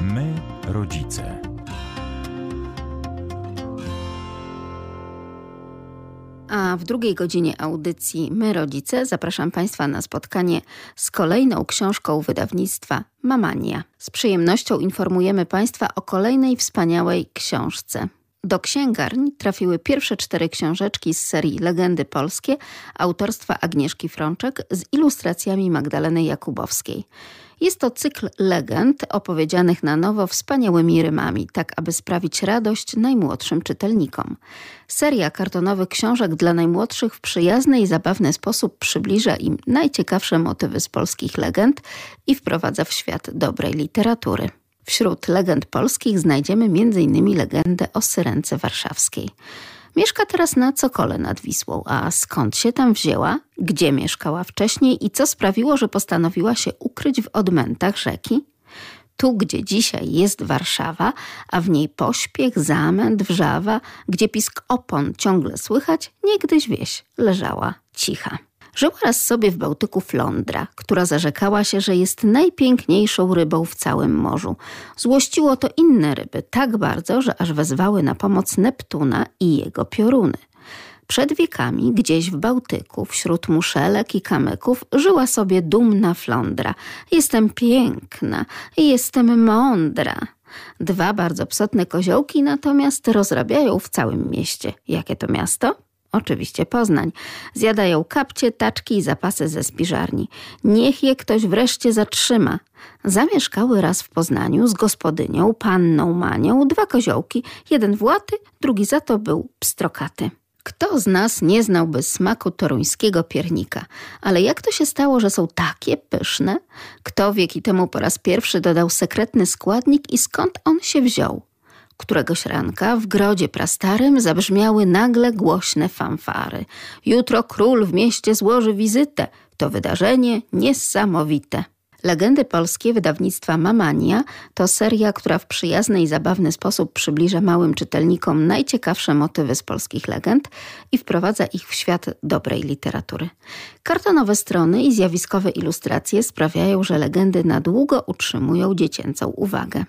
My, rodzice. A w drugiej godzinie audycji My Rodzice zapraszam Państwa na spotkanie z kolejną książką wydawnictwa Mamania. Z przyjemnością informujemy Państwa o kolejnej wspaniałej książce. Do księgarni trafiły pierwsze cztery książeczki z serii Legendy Polskie autorstwa Agnieszki Frączek z ilustracjami Magdaleny Jakubowskiej. Jest to cykl legend opowiedzianych na nowo wspaniałymi rymami, tak aby sprawić radość najmłodszym czytelnikom. Seria kartonowych książek dla najmłodszych w przyjazny i zabawny sposób przybliża im najciekawsze motywy z polskich legend i wprowadza w świat dobrej literatury. Wśród legend polskich znajdziemy m.in. legendę o Syrence Warszawskiej. Mieszka teraz na Cokole nad Wisłą, a skąd się tam wzięła, gdzie mieszkała wcześniej i co sprawiło, że postanowiła się ukryć w odmętach rzeki? Tu, gdzie dzisiaj jest Warszawa, a w niej pośpiech, zamęt, wrzawa, gdzie pisk opon ciągle słychać, niegdyś wieś leżała cicha. Żyła raz sobie w Bałtyku flądra, która zarzekała się, że jest najpiękniejszą rybą w całym morzu. Złościło to inne ryby tak bardzo, że aż wezwały na pomoc Neptuna i jego pioruny. Przed wiekami, gdzieś w Bałtyku, wśród muszelek i kamyków, żyła sobie dumna flądra. Jestem piękna, jestem mądra. Dwa bardzo psotne koziołki natomiast rozrabiają w całym mieście. Jakie to miasto? Oczywiście Poznań. Zjadają kapcie, taczki i zapasy ze spiżarni. Niech je ktoś wreszcie zatrzyma. Zamieszkały raz w Poznaniu z gospodynią, panną Manią, dwa koziołki, jeden właty, drugi za to był pstrokaty. Kto z nas nie znałby smaku toruńskiego piernika? Ale jak to się stało, że są takie pyszne? Kto wieki temu po raz pierwszy dodał sekretny składnik i skąd on się wziął? Któregoś ranka w grodzie prastarym zabrzmiały nagle głośne fanfary. Jutro król w mieście złoży wizytę. To wydarzenie niesamowite. Legendy polskie wydawnictwa Mamania to seria, która w przyjazny i zabawny sposób przybliża małym czytelnikom najciekawsze motywy z polskich legend i wprowadza ich w świat dobrej literatury. Kartonowe strony i zjawiskowe ilustracje sprawiają, że legendy na długo utrzymują dziecięcą uwagę.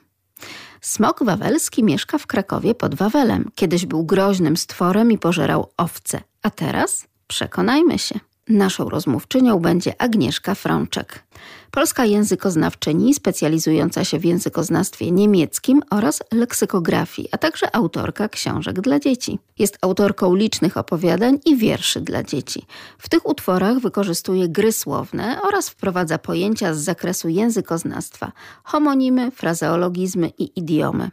Smok wawelski mieszka w Krakowie pod Wawelem. Kiedyś był groźnym stworem i pożerał owce, a teraz przekonajmy się. Naszą rozmówczynią będzie Agnieszka Frączek, polska językoznawczyni specjalizująca się w językoznawstwie niemieckim oraz leksykografii, a także autorka książek dla dzieci. Jest autorką licznych opowiadań i wierszy dla dzieci. W tych utworach wykorzystuje gry słowne oraz wprowadza pojęcia z zakresu językoznawstwa, homonimy, frazeologizmy i idiomy.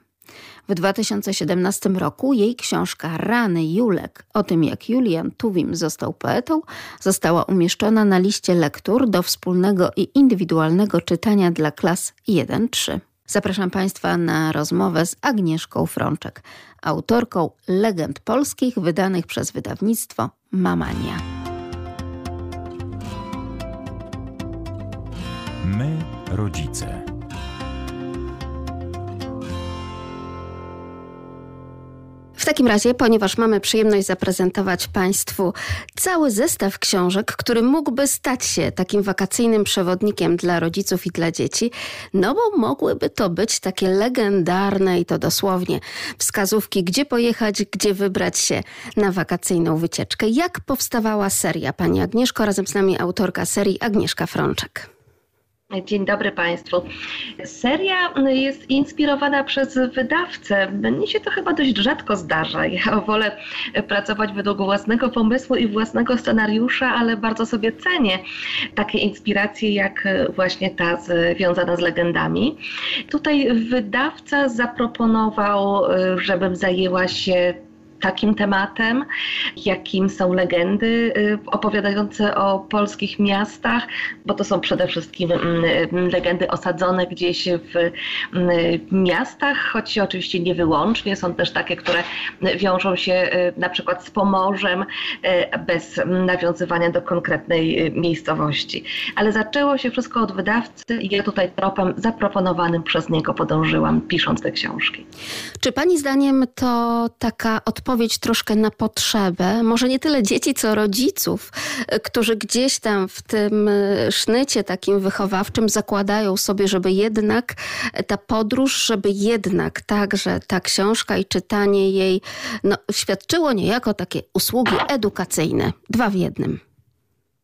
W 2017 roku jej książka Rany Julek o tym, jak Julian Tuwim został poetą, została umieszczona na liście lektur do wspólnego i indywidualnego czytania dla klas 1-3. Zapraszam Państwa na rozmowę z Agnieszką Frączek, autorką legend polskich wydanych przez wydawnictwo Mamania. My, rodzice. Takim razie, ponieważ mamy przyjemność zaprezentować Państwu cały zestaw książek, który mógłby stać się takim wakacyjnym przewodnikiem dla rodziców i dla dzieci, no bo mogłyby to być takie legendarne i to dosłownie wskazówki, gdzie pojechać, gdzie wybrać się na wakacyjną wycieczkę. Jak powstawała seria, Pani Agnieszko? Razem z nami autorka serii Agnieszka Frączek. Dzień dobry Państwu. Seria jest inspirowana przez wydawcę. Mnie się to chyba dość rzadko zdarza. Ja wolę pracować według własnego pomysłu i własnego scenariusza, ale bardzo sobie cenię takie inspiracje jak właśnie ta związana z legendami. Tutaj wydawca zaproponował, żebym zajęła się takim tematem, jakim są legendy y, opowiadające o polskich miastach, bo to są przede wszystkim mm, mm, legendy osadzone gdzieś w mm, miastach, choć oczywiście nie wyłącznie. Są też takie, które wiążą się y, na przykład z Pomorzem, y, bez nawiązywania do konkretnej miejscowości. Ale zaczęło się wszystko od wydawcy i ja tutaj tropem zaproponowanym przez niego podążyłam, pisząc te książki. Czy Pani zdaniem to taka odpowiedź odpowiedź troszkę na potrzebę, może nie tyle dzieci, co rodziców, którzy gdzieś tam w tym e, sznycie takim wychowawczym zakładają sobie, żeby jednak ta podróż, żeby jednak także ta książka i czytanie jej no, świadczyło niejako takie usługi edukacyjne. Dwa w jednym.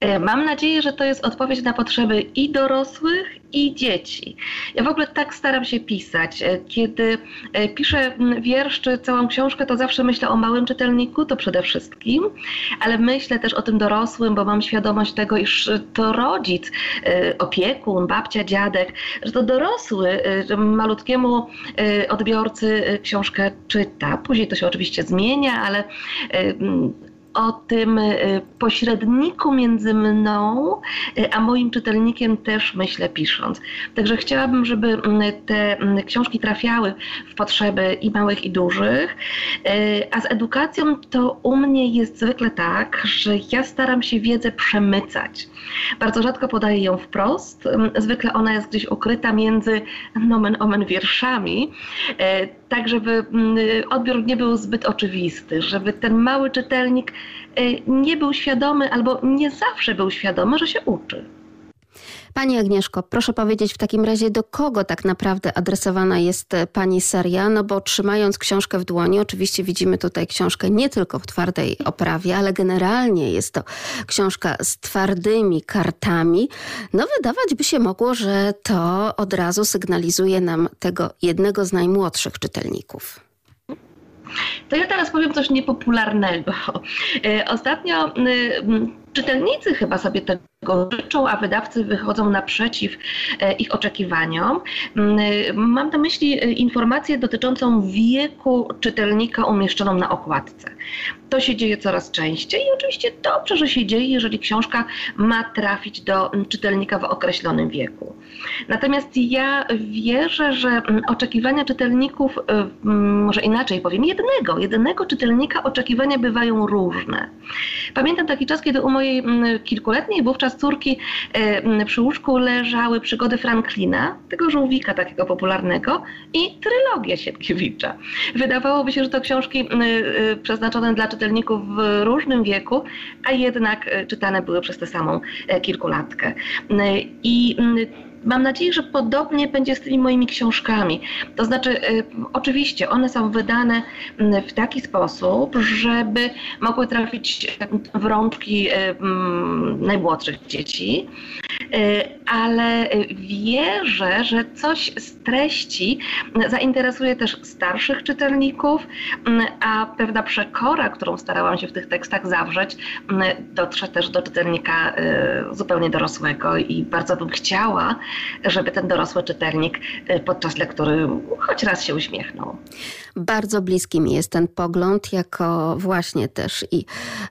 E, mam nadzieję, że to jest odpowiedź na potrzeby i dorosłych, i dzieci. Ja w ogóle tak staram się pisać. E, kiedy e, piszę wiersz czy całą książkę, to zawsze myślę o małym czytelniku, to przede wszystkim, ale myślę też o tym dorosłym, bo mam świadomość tego, iż to rodzic, opiekun, babcia, dziadek, że to dorosły, malutkiemu odbiorcy książkę czyta. Później to się oczywiście zmienia, ale o tym y, pośredniku między mną y, a moim czytelnikiem też myślę pisząc. Także chciałabym, żeby mm, te mm, książki trafiały w potrzeby i małych i dużych, y, a z edukacją to u mnie jest zwykle tak, że ja staram się wiedzę przemycać. Bardzo rzadko podaję ją wprost, zwykle ona jest gdzieś ukryta między nomen omen wierszami, tak żeby odbiór nie był zbyt oczywisty, żeby ten mały czytelnik nie był świadomy albo nie zawsze był świadomy, że się uczy. Pani Agnieszko, proszę powiedzieć w takim razie, do kogo tak naprawdę adresowana jest e, Pani seria? No bo trzymając książkę w dłoni, oczywiście widzimy tutaj książkę nie tylko w twardej oprawie, ale generalnie jest to książka z twardymi kartami. No wydawać by się mogło, że to od razu sygnalizuje nam tego jednego z najmłodszych czytelników. To ja teraz powiem coś niepopularnego. E, ostatnio czytelnicy chyba sobie tego życzą, a wydawcy wychodzą naprzeciw e, ich oczekiwaniom. Mm, mam na myśli e, informację dotyczącą wieku czytelnika umieszczoną na okładce. To się dzieje coraz częściej i oczywiście dobrze, że się dzieje, jeżeli książka ma trafić do mm, czytelnika w określonym wieku. Natomiast ja wierzę, że mm, oczekiwania czytelników, e, może inaczej powiem, jednego, jednego czytelnika oczekiwania bywają różne. Pamiętam taki czas, kiedy u mojej kilkuletniej wówczas córki e, przy łóżku leżały przygody Franklina, tego żółwika takiego popularnego i trylogię Sienkiewicza. Wydawałoby się, że to książki e, przeznaczone dla czytelników w różnym wieku, a jednak e, czytane były przez tę samą kilkulatkę. I Mam nadzieję, że podobnie będzie z tymi moimi książkami. To znaczy, y, oczywiście one są wydane mm, w taki sposób, żeby mogły trafić w rączki y, mm, najmłodszych dzieci, y, ale wierzę, że coś z treści zainteresuje też starszych czytelników, a pewna przekora, którą starałam się w tych tekstach zawrzeć, dotrze też do czytelnika zupełnie dorosłego i bardzo bym chciała, żeby ten dorosły czytelnik y, podczas lektury choć raz się uśmiechnął. Bardzo bliski mi jest ten pogląd, jako właśnie też i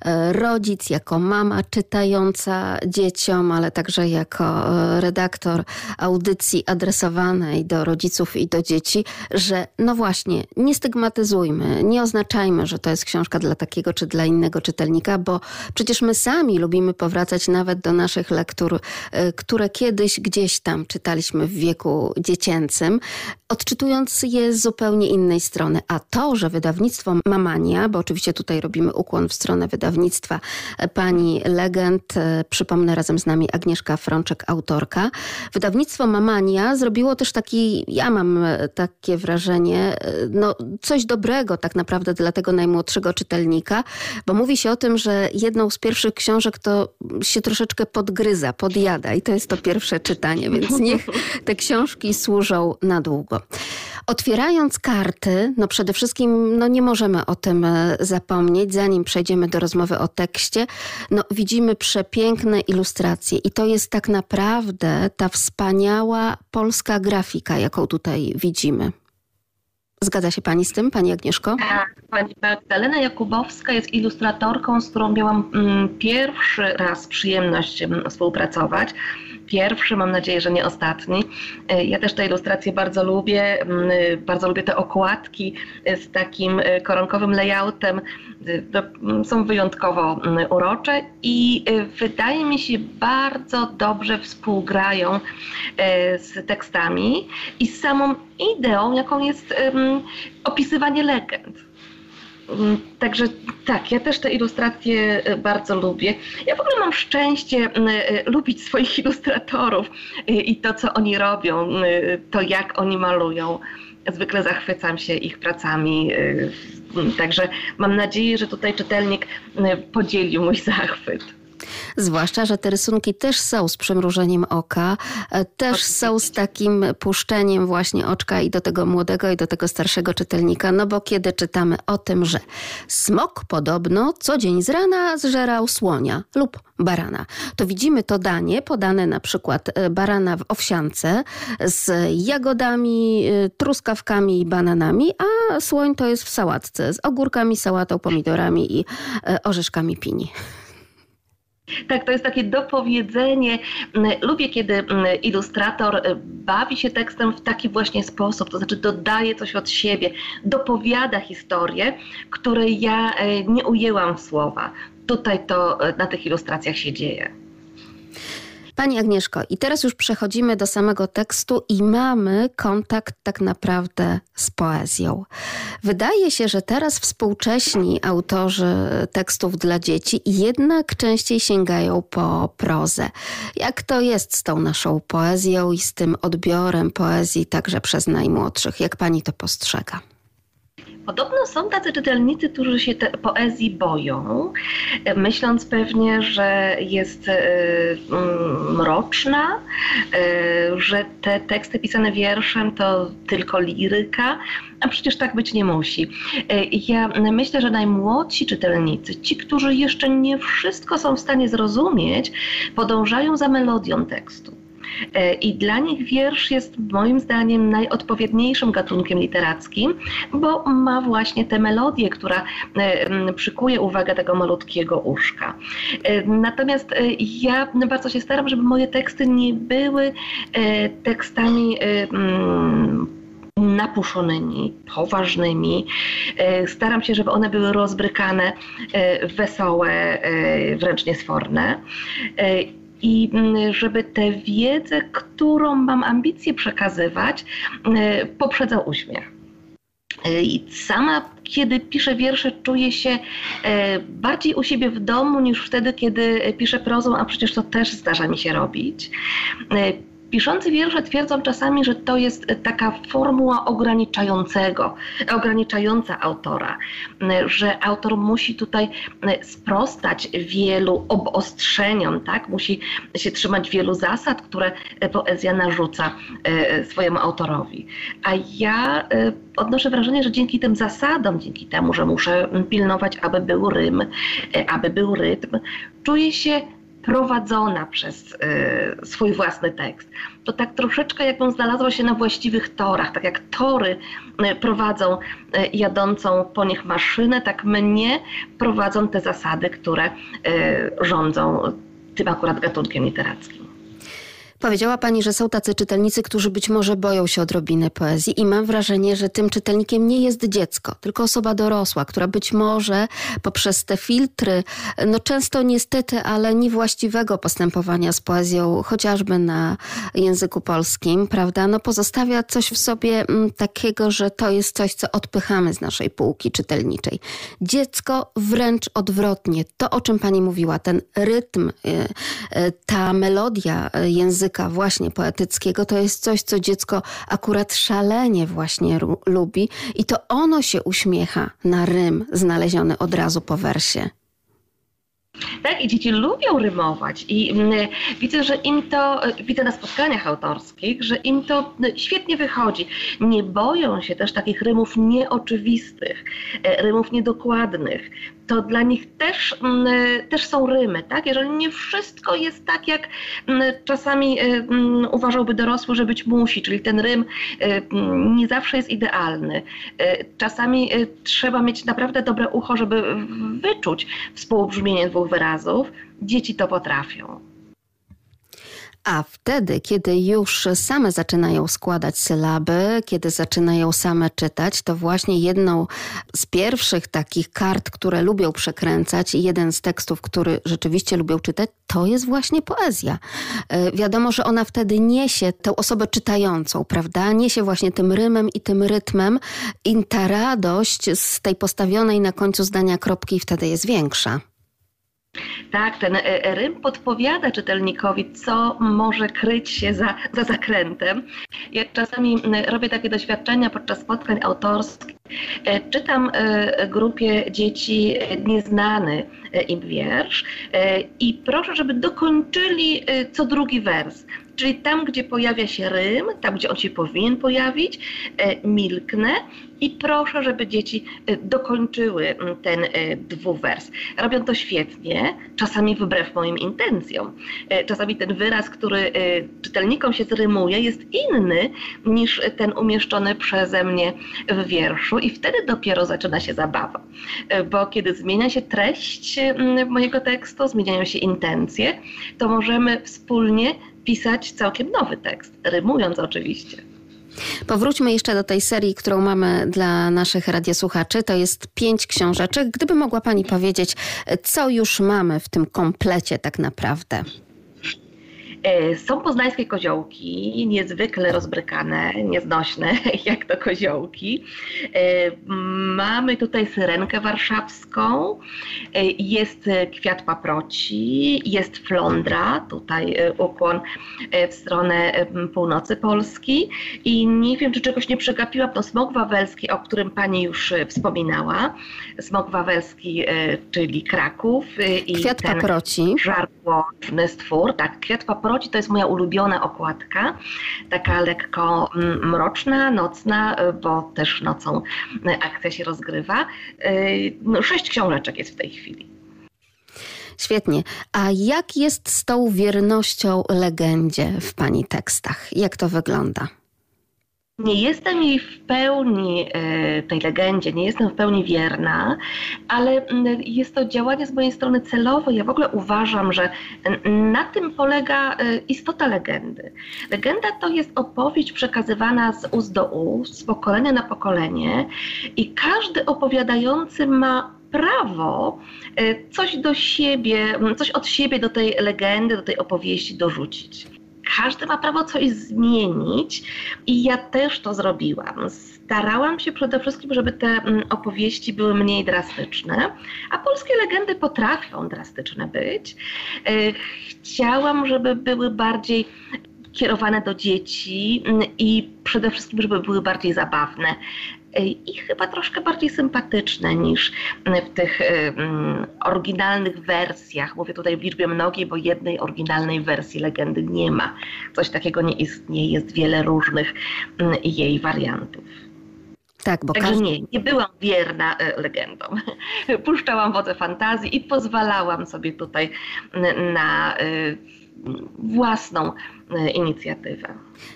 e, rodzic, jako mama czytająca dzieciom, ale także jako e, redaktor audycji adresowanej do rodziców i do dzieci, że no właśnie, nie stygmatyzujmy, nie oznaczajmy, że to jest książka dla takiego czy dla innego czytelnika, bo przecież my sami lubimy powracać nawet do naszych lektur, które kiedyś gdzieś tam czytaliśmy w wieku dziecięcym, odczytując je z zupełnie innej strony. A to, że wydawnictwo Mamania, bo oczywiście tutaj robimy ukłon w stronę wydawnictwa pani legend, e, przypomnę razem z nami Agnieszka Frączek, autorka. Wydawnictwo Mamania zrobiło też taki, ja mam e, takie wrażenie, e, no coś dobrego tak naprawdę dla tego najmłodszego czytelnika, bo mówi się o tym, że jedną z pierwszych książek to się troszeczkę podgryza, podjada i to jest to pierwsze czytanie, więc niech te książki służą na długo. Otwierając karty, no przede wszystkim no nie możemy o tym e, zapomnieć, zanim przejdziemy do rozmowy o tekście, no widzimy przepiękne ilustracje i to jest tak naprawdę ta wspaniała polska grafika, jaką tutaj widzimy. Zgadza się Pani z tym, Pani Agnieszko? Tak, Pani Magdalena Jakubowska jest ilustratorką, z którą miałam mm, pierwszy raz przyjemność współpracować pierwszy, mam nadzieję, że nie ostatni. E, ja też te ilustracje bardzo lubię, e, bardzo lubię te okładki e, z takim koronkowym layoutem. Są wyjątkowo urocze i wydaje mi się bardzo dobrze współgrają z tekstami i z samą ideą, jaką jest opisywanie legend. Mm, także tak, ja też te ilustracje e, bardzo lubię. Ja w ogóle mam szczęście e, lubić swoich ilustratorów e, i to, co oni robią, to jak oni malują. Zwykle zachwycam się ich pracami. Także mam nadzieję, że tutaj czytelnik podzielił mój zachwyt. Zwłaszcza, że te rysunki też są z przymrużeniem oka, e, też są z takim puszczeniem właśnie oczka i do tego młodego, i do tego starszego czytelnika. No bo kiedy czytamy o tym, że smok podobno co dzień z rana zżerał słonia lub barana, to widzimy to danie podane na przykład e, barana w owsiance z jagodami, e, truskawkami i bananami, a słoń to jest w sałatce z ogórkami, sałatą, pomidorami i orzeszkami pini. Tak, to jest takie dopowiedzenie. Mm, lubię, kiedy mm, ilustrator y, bawi się tekstem w taki właśnie sposób, to znaczy dodaje coś od siebie, dopowiada historię, której ja y, nie ujęłam w słowa. Tutaj to y, na tych ilustracjach się dzieje. Pani Agnieszko, i teraz już przechodzimy do samego tekstu i mamy kontakt tak naprawdę z poezją. Wydaje się, że teraz współcześni autorzy tekstów dla dzieci jednak częściej sięgają po prozę. Jak to jest z tą naszą poezją i z tym odbiorem poezji także przez najmłodszych? Jak pani to postrzega? Podobno są tacy czytelnicy, którzy się poezji boją, myśląc pewnie, że jest e, mm, mroczna, e, że te teksty pisane wierszem to tylko liryka, a przecież tak być nie musi. E, ja myślę, że najmłodsi czytelnicy, ci, którzy jeszcze nie wszystko są w stanie zrozumieć, podążają za melodią tekstu. E, I dla nich wiersz jest moim zdaniem najodpowiedniejszym gatunkiem literackim, bo ma właśnie tę melodię, która e, przykuje uwagę tego malutkiego uszka. E, natomiast ja bardzo się staram, żeby moje teksty nie były tekstami napuszonymi, poważnymi. Staram się, żeby one były rozbrykane, wesołe, wręcz niesforne i mm, żeby tę wiedzę, którą mam ambicje przekazywać, y, poprzedzał uśmiech. Y, I sama, kiedy piszę wiersze, czuję się y, bardziej u siebie w domu niż wtedy, kiedy piszę prozą, a przecież to też zdarza mi się robić. Piszący wiersze twierdzą czasami, że to jest taka formuła ograniczającego, ograniczająca autora, że autor musi tutaj sprostać wielu obostrzeniom, tak? musi się trzymać wielu zasad, które poezja narzuca e, swojemu autorowi. A ja e, odnoszę wrażenie, że dzięki tym zasadom, dzięki temu, że muszę pilnować, aby był rym, e, aby był rytm, czuję się prowadzona przez y, swój własny tekst. To tak troszeczkę jakbym znalazła się na właściwych torach, tak jak tory y, prowadzą y, jadącą po nich maszynę, tak mnie prowadzą te zasady, które rządzą tym akurat gatunkiem literackim. Powiedziała Pani, że są tacy czytelnicy, którzy być może boją się odrobiny poezji i mam wrażenie, że tym czytelnikiem nie jest dziecko, tylko osoba dorosła, która być może poprzez te filtry, no często niestety, ale niewłaściwego postępowania z poezją, chociażby na języku polskim, prawda, no pozostawia coś w sobie mm, takiego, że to jest coś, co odpychamy z naszej półki czytelniczej. Dziecko wręcz odwrotnie. To, o czym Pani mówiła, ten rytm, y, y, ta melodia języka, języka właśnie poetyckiego to jest coś, co dziecko akurat szalenie właśnie lubi i to ono się uśmiecha na rym znaleziony od razu po wersie. Tak, i dzieci lubią rymować i mm, widzę, że im to, widzę na spotkaniach autorskich, że im to mm, świetnie wychodzi. Nie boją się też takich rymów nieoczywistych, e, rymów niedokładnych to dla nich też, mm, też są rymy, tak? Jeżeli nie wszystko jest tak, jak mm, czasami y, mm, uważałby dorosły, że być musi, czyli ten rym y, nie zawsze jest idealny. Czasami trzeba mieć naprawdę dobre ucho, żeby wyczuć współbrzmienie dwóch wyrazów. Dzieci to potrafią. A wtedy, kiedy już same zaczynają składać sylaby, kiedy zaczynają same czytać, to właśnie jedną z pierwszych takich kart, które lubią przekręcać jeden z tekstów, który rzeczywiście lubią czytać, to jest właśnie poezja. E, wiadomo, że ona wtedy niesie tę osobę czytającą, prawda? Niesie właśnie tym rymem i tym rytmem i ta radość z tej postawionej na końcu zdania kropki wtedy jest większa. Tak, ten e, e, rym podpowiada czytelnikowi, co może kryć się za, za zakrętem. Ja czasami robię takie doświadczenia podczas spotkań autorskich. E, czytam grupie dzieci nieznany im wiersz i proszę, żeby dokończyli co drugi wers. Czyli tam, gdzie pojawia się rym, tam, gdzie on się powinien pojawić, e, milknę i proszę, żeby dzieci e, dokończyły ten e, dwuwers. Robią to świetnie, czasami wbrew moim intencjom. Czasami ten wyraz, który czytelnikom się zrymuje, jest inny niż ten umieszczony przeze mnie w wierszu i wtedy dopiero zaczyna się zabawa. Bo kiedy zmienia się treść mojego tekstu, zmieniają się intencje, to możemy wspólnie pisać całkiem nowy tekst, rymując oczywiście. Powróćmy jeszcze do tej serii, którą mamy dla naszych radiosłuchaczy. To jest pięć książeczek. Gdyby mogła Pani powiedzieć, co już mamy w tym komplecie tak naprawdę? E, są poznańskie koziołki, niezwykle rozbrykane, nieznośne, jak to koziołki. E, mamy tutaj syrenkę warszawską, e, jest kwiat paproci, jest flądra, tutaj ukłon w stronę północy Polski i nie wiem, czy czegoś nie przegapiłam, to smok wawelski, o którym Pani już wspominała. Smok wawelski, czyli Kraków. I kwiat paproci. Żarłoczny stwór, tak, kwiat paproci to jest moja ulubiona okładka, taka lekko mm, mroczna, nocna, y, bo też nocą y, akcja się rozgrywa. Y, no, sześć książeczek jest w tej chwili. Świetnie. A jak jest z tą wiernością legendzie w Pani tekstach? Jak to wygląda? Nie jestem jej w pełni, e, tej legendzie, nie jestem w pełni wierna, ale jest to działanie z mojej strony celowe. Ja w ogóle uważam, że na tym polega e, istota legendy. Legenda to jest opowieść przekazywana z ust do ust, z pokolenia na pokolenie i każdy opowiadający ma prawo e, coś do siebie, coś od siebie do tej legendy, do tej opowieści dorzucić każdy ma prawo coś zmienić i ja też to zrobiłam. Starałam się przede wszystkim, żeby te mm, opowieści były mniej drastyczne, a polskie legendy potrafią drastyczne być. E, chciałam, żeby były bardziej kierowane do dzieci mm, i przede wszystkim, żeby były bardziej zabawne i chyba troszkę bardziej sympatyczne niż w tych oryginalnych wersjach. Mówię tutaj w liczbie mnogiej, bo jednej oryginalnej wersji legendy nie ma. Coś takiego nie istnieje, jest wiele różnych jej wariantów. Tak, bo Także każdy... nie, nie byłam wierna e, legendom. Puszczałam wodze fantazji i pozwalałam sobie tutaj na e, własną inicjatywę.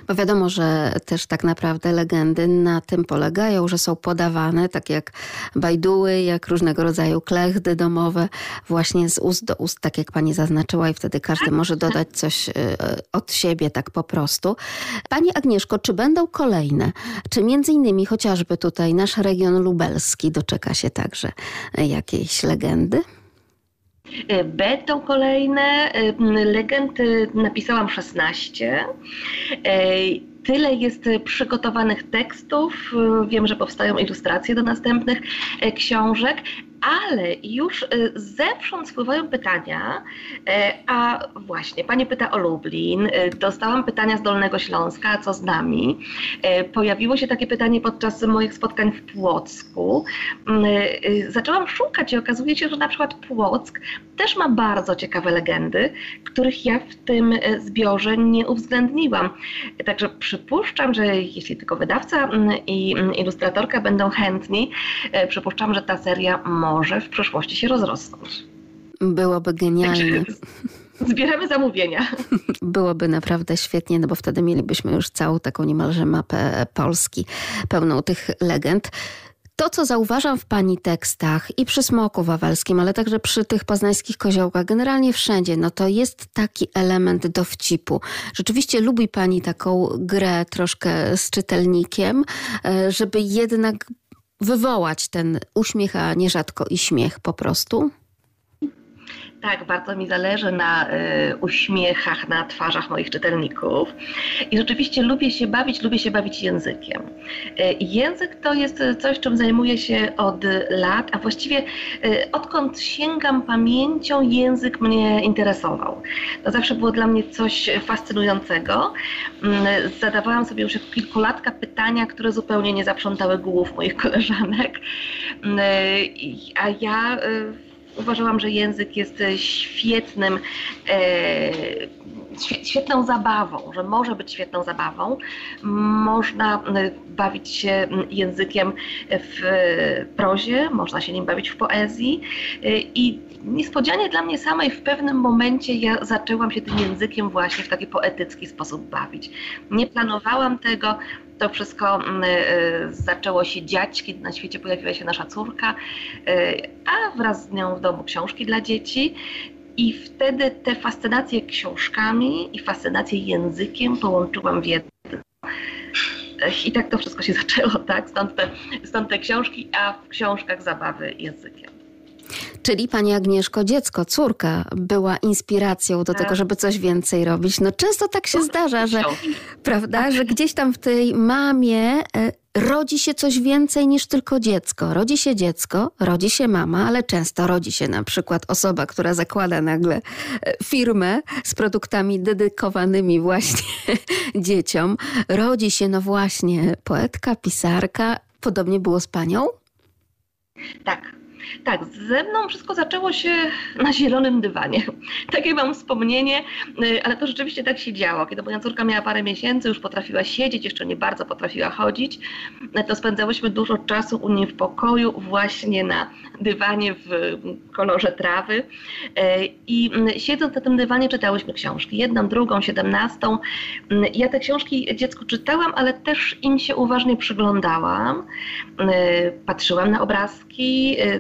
Bo wiadomo, że też tak naprawdę legendy na tym polegają, że są podawane, tak jak bajduły, jak różnego rodzaju klechdy domowe, właśnie z ust do ust, tak jak pani zaznaczyła, i wtedy każdy może dodać coś e, od siebie tak po prostu. Pani Agnieszko, czy będą kolejne? Czy między innymi chociażby tutaj nasz region lubelski doczeka się także jakiejś legendy? E, będą kolejne. E, legend napisałam 16. E, tyle jest przygotowanych tekstów. Wiem, że powstają ilustracje do następnych książek, ale już y, zewsząd spływają pytania, y, a właśnie, pani pyta o Lublin, y, dostałam pytania z Dolnego Śląska, co z nami. Pojawiło się takie pytanie podczas moich spotkań w Płocku. Zaczęłam szukać i okazuje się, że na przykład Płock też ma bardzo ciekawe legendy, których ja w tym zbiorze nie uwzględniłam. Także przypuszczam, że jeśli tylko wydawca i ilustratorka będą chętni, przypuszczam, że ta seria może może w przyszłości się rozrosnąć. Byłoby genialnie. Zbieramy zamówienia. Byłoby naprawdę świetnie, no bo wtedy mielibyśmy już całą taką niemalże mapę Polski, pełną tych legend. To, co zauważam w Pani tekstach i przy Smoku Wawelskim, ale także przy tych poznańskich koziołkach, generalnie wszędzie, no to jest taki element dowcipu. Rzeczywiście lubi Pani taką grę troszkę z czytelnikiem, e, żeby jednak wywołać ten uśmiech, a nierzadko i śmiech po prostu? Tak, bardzo mi zależy na y, uśmiechach na twarzach moich czytelników. I rzeczywiście lubię się bawić, lubię się bawić językiem. Y, język to jest coś, czym zajmuję się od lat, a właściwie y, odkąd sięgam pamięcią, język mnie interesował. To zawsze było dla mnie coś fascynującego. Y, zadawałam sobie już jako kilkulatka pytania, które zupełnie nie zaprzątały głów moich koleżanek. Y, a ja y, uważałam, że język jest e, świetnym, e, świetną zabawą, że może być świetną zabawą. Można e, bawić się językiem w prozie, można się nim bawić w poezji i niespodzianie dla mnie samej w pewnym momencie ja zaczęłam się tym językiem właśnie w taki poetycki sposób bawić. Nie planowałam tego, to wszystko mm, y, zaczęło się dziać, kiedy na świecie pojawiła się nasza córka, y, a wraz z nią w domu książki dla dzieci. I wtedy te fascynacje książkami i fascynację językiem połączyłam w jedno. I tak to wszystko się zaczęło, tak? Stąd te, stąd te książki, a w książkach zabawy językiem. Czyli pani Agnieszko, dziecko, córka była inspiracją do tego, tak. żeby coś więcej robić. No często tak się zdarza, że, prawda, że gdzieś tam w tej mamie e, rodzi się coś więcej niż tylko dziecko. Rodzi się dziecko, rodzi się mama, ale często rodzi się na przykład osoba, która zakłada nagle e, firmę z produktami dedykowanymi właśnie dzieciom. Rodzi się, no właśnie, poetka, pisarka. Podobnie było z panią? Tak, tak, ze mną wszystko zaczęło się na zielonym dywanie. Takie mam wspomnienie, y, ale to rzeczywiście tak się działo. Kiedy moja córka miała parę miesięcy, już potrafiła siedzieć, jeszcze nie bardzo potrafiła chodzić, y, to spędzałyśmy dużo czasu u niej w pokoju, właśnie na dywanie w kolorze trawy. Y, I siedząc na tym dywanie czytałyśmy książki. Jedną, drugą, siedemnastą. Ja te książki dziecku czytałam, ale też im się uważnie przyglądałam. Patrzyłam na obrazki,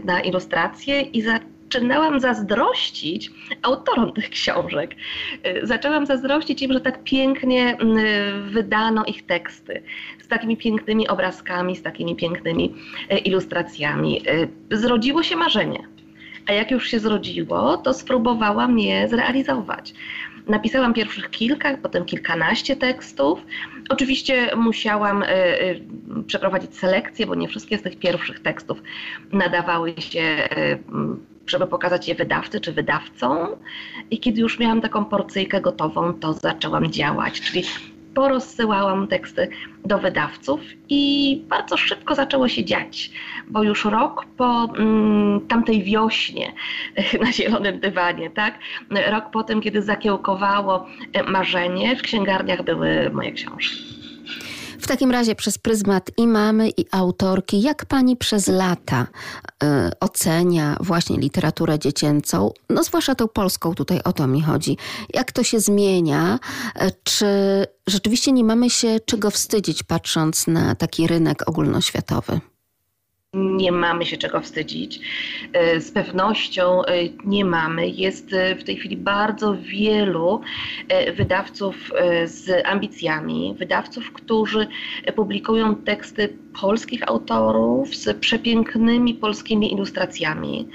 na ilustracje i zaczynałam zazdrościć autorom tych książek. Y, zaczęłam zazdrościć im, że tak pięknie y, wydano ich teksty, z takimi pięknymi obrazkami, z takimi pięknymi y, ilustracjami. Zrodziło się marzenie. A jak już się zrodziło, to spróbowałam je zrealizować. Napisałam pierwszych kilka, potem kilkanaście tekstów. Oczywiście musiałam y, y, przeprowadzić selekcję, bo nie wszystkie z tych pierwszych tekstów nadawały się y, żeby pokazać je wydawcy czy wydawcom. I kiedy już miałam taką porcyjkę gotową, to zaczęłam działać. Czyli porozsyłałam teksty do wydawców i bardzo szybko zaczęło się dziać, bo już rok po mm, tamtej wiośnie na zielonym dywanie, tak? Rok po tym, kiedy zakiełkowało marzenie, w księgarniach były moje książki. W takim razie przez pryzmat i mamy, i autorki, jak pani przez lata y, ocenia właśnie literaturę dziecięcą, no zwłaszcza tą polską, tutaj o to mi chodzi. Jak to się zmienia? E, czy rzeczywiście nie mamy się czego wstydzić, patrząc na taki rynek ogólnoświatowy? Nie mamy się czego wstydzić. E, z pewnością e, nie mamy. Jest e, w tej chwili bardzo wielu wydawców z ambicjami, wydawców, którzy publikują teksty polskich autorów z przepięknymi polskimi ilustracjami.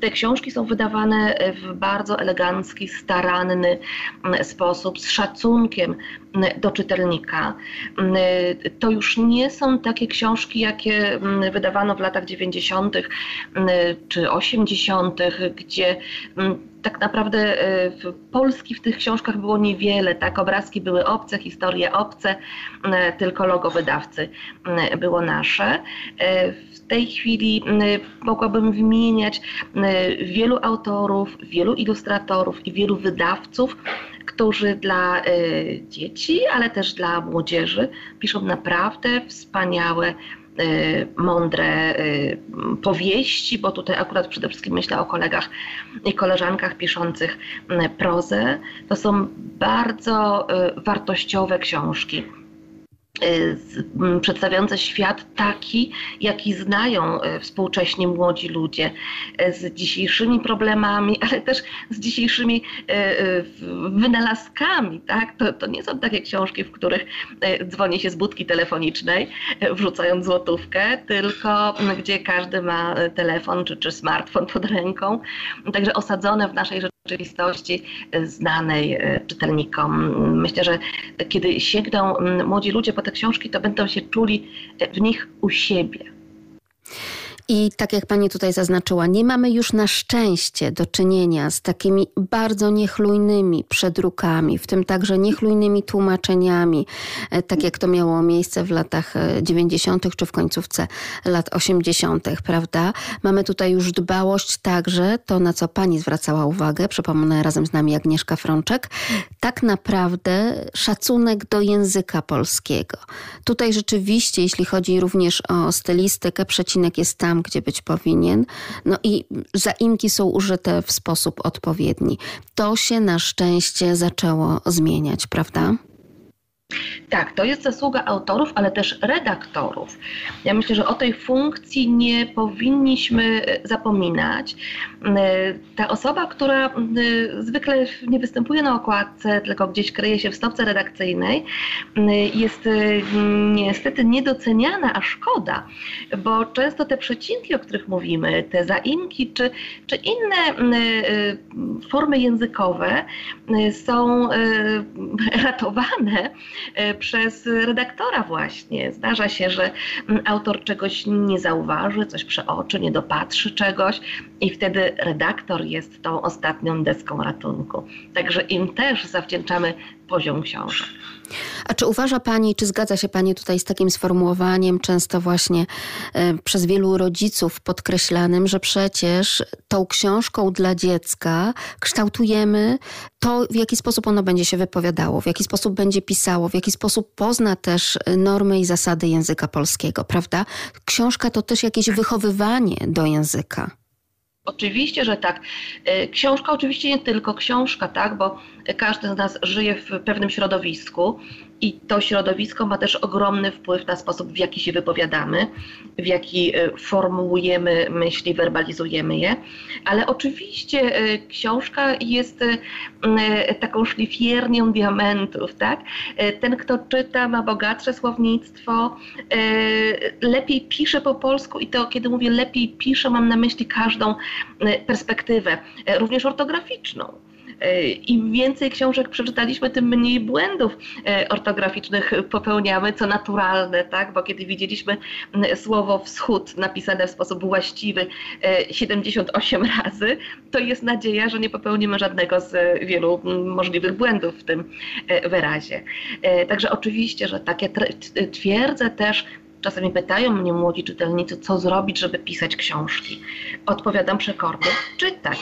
Te książki są wydawane w bardzo elegancki, staranny sposób, z szacunkiem do czytelnika. To już nie są takie książki, jakie wydawano w latach 90. czy 80., gdzie tak naprawdę e, Polski w tych książkach było niewiele, tak? Obrazki były obce, historie obce, tylko logo wydawcy było nasze. W tej chwili mogłabym wymieniać wielu autorów, wielu ilustratorów i wielu wydawców, którzy dla dzieci, ale też dla młodzieży piszą naprawdę wspaniałe Y, mądre y, powieści, bo tutaj akurat przede wszystkim myślę o kolegach i koleżankach piszących y, prozę. To są bardzo wartościowe książki przedstawiające świat taki, jaki znają współcześni młodzi ludzie, z dzisiejszymi problemami, ale też z dzisiejszymi wynalazkami. Tak? To, to nie są takie książki, w których dzwoni się z budki telefonicznej, wrzucając złotówkę, tylko gdzie każdy ma telefon czy, czy smartfon pod ręką. Także osadzone w naszej rzeczywistości znanej e, czytelnikom. Myślę, że kiedy sięgną młodzi ludzie po te książki, to będą się czuli w nich u siebie. I tak jak pani tutaj zaznaczyła, nie mamy już na szczęście do czynienia z takimi bardzo niechlujnymi przedrukami, w tym także niechlujnymi tłumaczeniami, e, tak jak to miało miejsce w latach 90. E, czy w końcówce lat 80., prawda? Mamy tutaj już dbałość także, to na co pani zwracała uwagę, przypomnę razem z nami Agnieszka Frączek, tak naprawdę szacunek do języka polskiego. Tutaj rzeczywiście, jeśli chodzi również o stylistykę, przecinek jest tam, gdzie być powinien. No i zaimki są użyte w sposób odpowiedni. To się na szczęście zaczęło zmieniać, prawda? Tak, to jest zasługa autorów, ale też redaktorów. Ja myślę, że o tej funkcji nie powinniśmy e, zapominać. E, ta osoba, która e, zwykle nie występuje na okładce, tylko gdzieś kryje się w stopce redakcyjnej, jest niestety niedoceniana, a szkoda, bo często te przecinki, o których mówimy, te zaimki czy, czy inne formy językowe są ratowane przez redaktora właśnie. Zdarza się, że mm, autor czegoś nie zauważy, coś przeoczy, nie dopatrzy czegoś i wtedy redaktor jest tą ostatnią deską ratunku. Także im też zawdzięczamy poziom książek. A czy uważa Pani, czy zgadza się Pani tutaj z takim sformułowaniem, często właśnie e, przez wielu rodziców podkreślanym, że przecież tą książką dla dziecka kształtujemy to, w jaki sposób ono będzie się wypowiadało, w jaki sposób będzie pisało, w jaki sposób pozna też normy i zasady języka polskiego, prawda? Książka to też jakieś wychowywanie do języka. Oczywiście, że tak. E, książka oczywiście nie tylko książka, tak, bo każdy z nas żyje w pewnym środowisku i to środowisko ma też ogromny wpływ na sposób, w jaki się wypowiadamy, w jaki e, formułujemy myśli, werbalizujemy je. Ale oczywiście e, książka jest taką szlifiernią diamentów, tak? Ten, kto czyta, ma bogatsze słownictwo, lepiej pisze po polsku i to, kiedy mówię lepiej pisze, mam na myśli każdą perspektywę, również ortograficzną. E, Im więcej książek przeczytaliśmy, tym mniej błędów e, ortograficznych popełniamy, co naturalne, tak? Bo kiedy widzieliśmy słowo wschód napisane w sposób właściwy 78 e, razy, to jest nadzieja, że nie popełnimy żadnego z wielu możliwych błędów w tym wyrazie. Także oczywiście, że takie twierdzę też Czasami pytają mnie młodzi czytelnicy, co zrobić, żeby pisać książki. Odpowiadam przekornie, czytać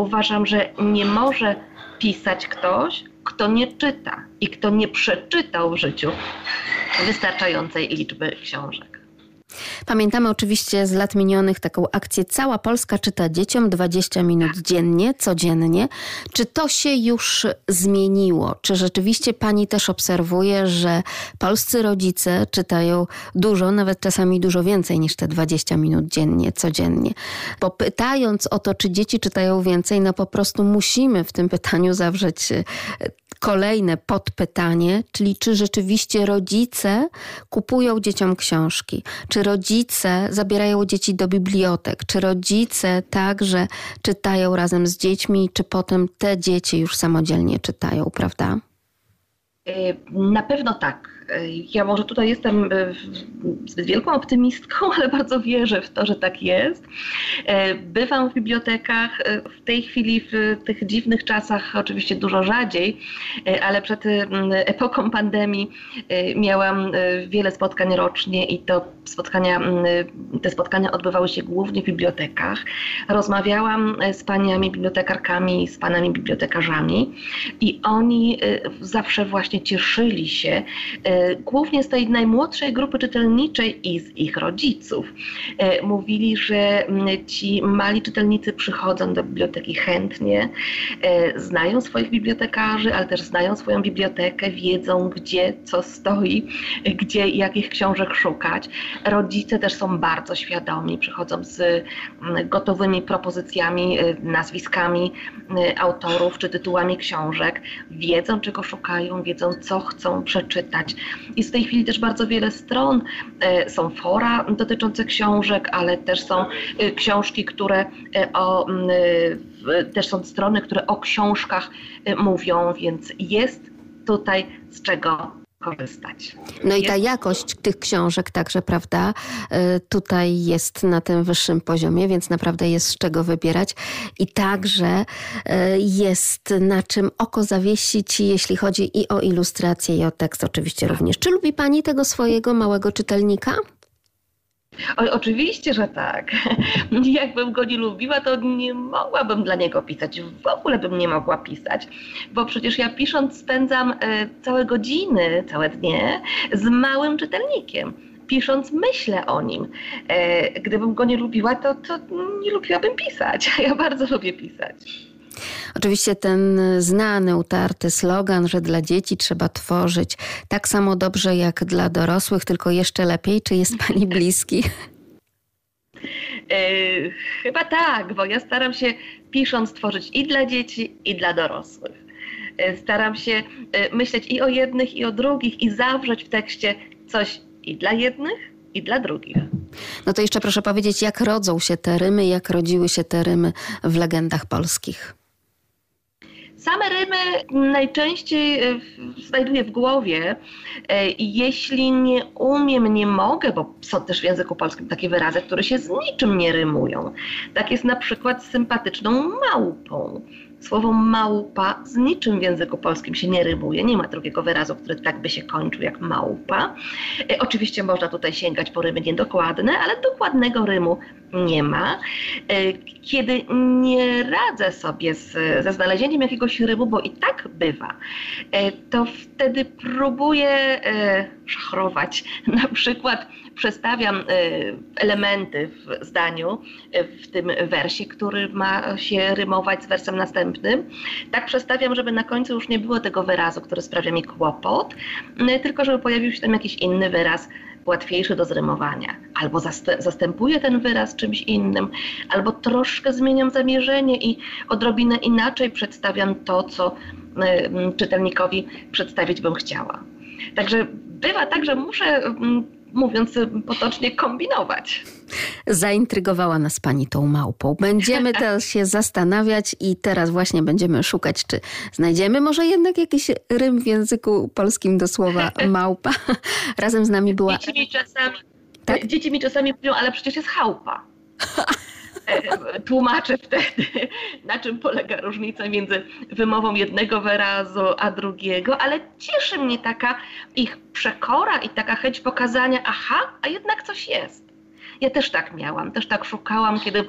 uważam, że nie może pisać ktoś, kto nie czyta i kto nie przeczytał w życiu wystarczającej liczby książek. Pamiętamy oczywiście z lat minionych taką akcję Cała Polska czyta dzieciom 20 minut dziennie, codziennie. Czy to się już zmieniło? Czy rzeczywiście pani też obserwuje, że polscy rodzice czytają dużo, nawet czasami dużo więcej niż te 20 minut dziennie, codziennie? Bo pytając o to, czy dzieci czytają więcej, no po prostu musimy w tym pytaniu zawrzeć kolejne podpytanie, czyli czy rzeczywiście rodzice kupują dzieciom książki, czy rodzice zabierają dzieci do bibliotek, czy rodzice także czytają razem z dziećmi, czy potem te dzieci już samodzielnie czytają, prawda? Y, na pewno tak. Ja może tutaj jestem e, zbyt wielką optymistką, ale bardzo wierzę w to, że tak jest. E, bywam w bibliotekach e, w tej chwili, w tych dziwnych czasach, oczywiście dużo rzadziej, ale przed epoką pandemii miałam wiele spotkań rocznie i to spotkania, te spotkania odbywały się głównie w bibliotekach. Rozmawiałam z paniami bibliotekarkami, z panami bibliotekarzami i oni zawsze właśnie cieszyli się głównie z tej najmłodszej grupy czytelniczej i z ich rodziców. E, mówili, że mm, ci mali czytelnicy przychodzą do biblioteki chętnie, e, znają swoich bibliotekarzy, ale też znają swoją bibliotekę, wiedzą gdzie co stoi, gdzie jakich książek szukać. Rodzice też są bardzo świadomi, przychodzą z mm, gotowymi propozycjami, e, nazwiskami autorów czy tytułami książek, wiedzą czego szukają, wiedzą co chcą przeczytać. I w tej chwili też bardzo wiele stron, e, są fora dotyczące książek, ale też są e, książki, które e, o, też są strony, które o książkach mówią, więc jest tutaj z czego korzystać. No i ta jakość tych książek także, prawda, y, tutaj jest na tym wyższym poziomie, więc naprawdę jest z czego wybierać i także y, jest na czym oko zawiesić, jeśli chodzi i o ilustrację, i o tekst oczywiście również. Czy lubi Pani tego swojego małego czytelnika? O, oczywiście, że tak. Jakbym go nie lubiła, to nie mogłabym dla niego pisać. W ogóle bym nie mogła pisać, bo przecież ja pisząc spędzam e, całe godziny, całe dnie z małym czytelnikiem pisząc, myślę o nim. E, gdybym go nie lubiła, to, to nie lubiłabym pisać, ja bardzo lubię pisać. Oczywiście ten znany, utarty slogan, że dla dzieci trzeba tworzyć tak samo dobrze jak dla dorosłych, tylko jeszcze lepiej. Czy jest Pani bliski? Yy, chyba tak, bo ja staram się pisząc tworzyć i dla dzieci, i dla dorosłych. Yy, staram się yy, myśleć i o jednych, i o drugich, i zawrzeć w tekście coś i dla jednych, i dla drugich. No to jeszcze proszę powiedzieć, jak rodzą się te rymy, jak rodziły się te rymy w legendach polskich? Same rymy najczęściej e, znajduję w głowie. E, jeśli nie umiem, nie mogę, bo są też w języku polskim takie wyrazy, które się z niczym nie rymują. Tak jest na przykład z sympatyczną małpą. Słowo małpa z niczym w języku polskim się nie rymuje. Nie ma drugiego wyrazu, który tak by się kończył jak małpa. E, oczywiście można tutaj sięgać po rymy niedokładne, ale dokładnego rymu nie ma. E, kiedy nie radzę sobie z, ze znalezieniem jakiegoś rymu, bo i tak bywa, e, to wtedy próbuję szachrować. Na przykład przestawiam elementy w zdaniu, w tym wersie, który ma się rymować z wersem następnym. Tak przestawiam, żeby na końcu już nie było tego wyrazu, który sprawia mi kłopot, tylko żeby pojawił się tam jakiś inny wyraz, łatwiejszy do zrymowania. Albo zastępuję ten wyraz czymś innym, albo troszkę zmieniam zamierzenie i odrobinę inaczej przedstawiam to, co czytelnikowi przedstawić bym chciała. Także bywa tak, że muszę mówiąc potocznie, kombinować. Zaintrygowała nas pani tą małpą. Będziemy teraz się zastanawiać i teraz właśnie będziemy szukać, czy znajdziemy może jednak jakiś rym w języku polskim do słowa małpa. Razem z nami była... Dzieci mi czasami, tak? dzieci mi czasami mówią, ale przecież jest chałpa. Tłumaczę wtedy, na czym polega różnica między wymową jednego wyrazu a drugiego, ale cieszy mnie taka ich przekora i taka chęć pokazania, aha, a jednak coś jest. Ja też tak miałam, też tak szukałam, kiedy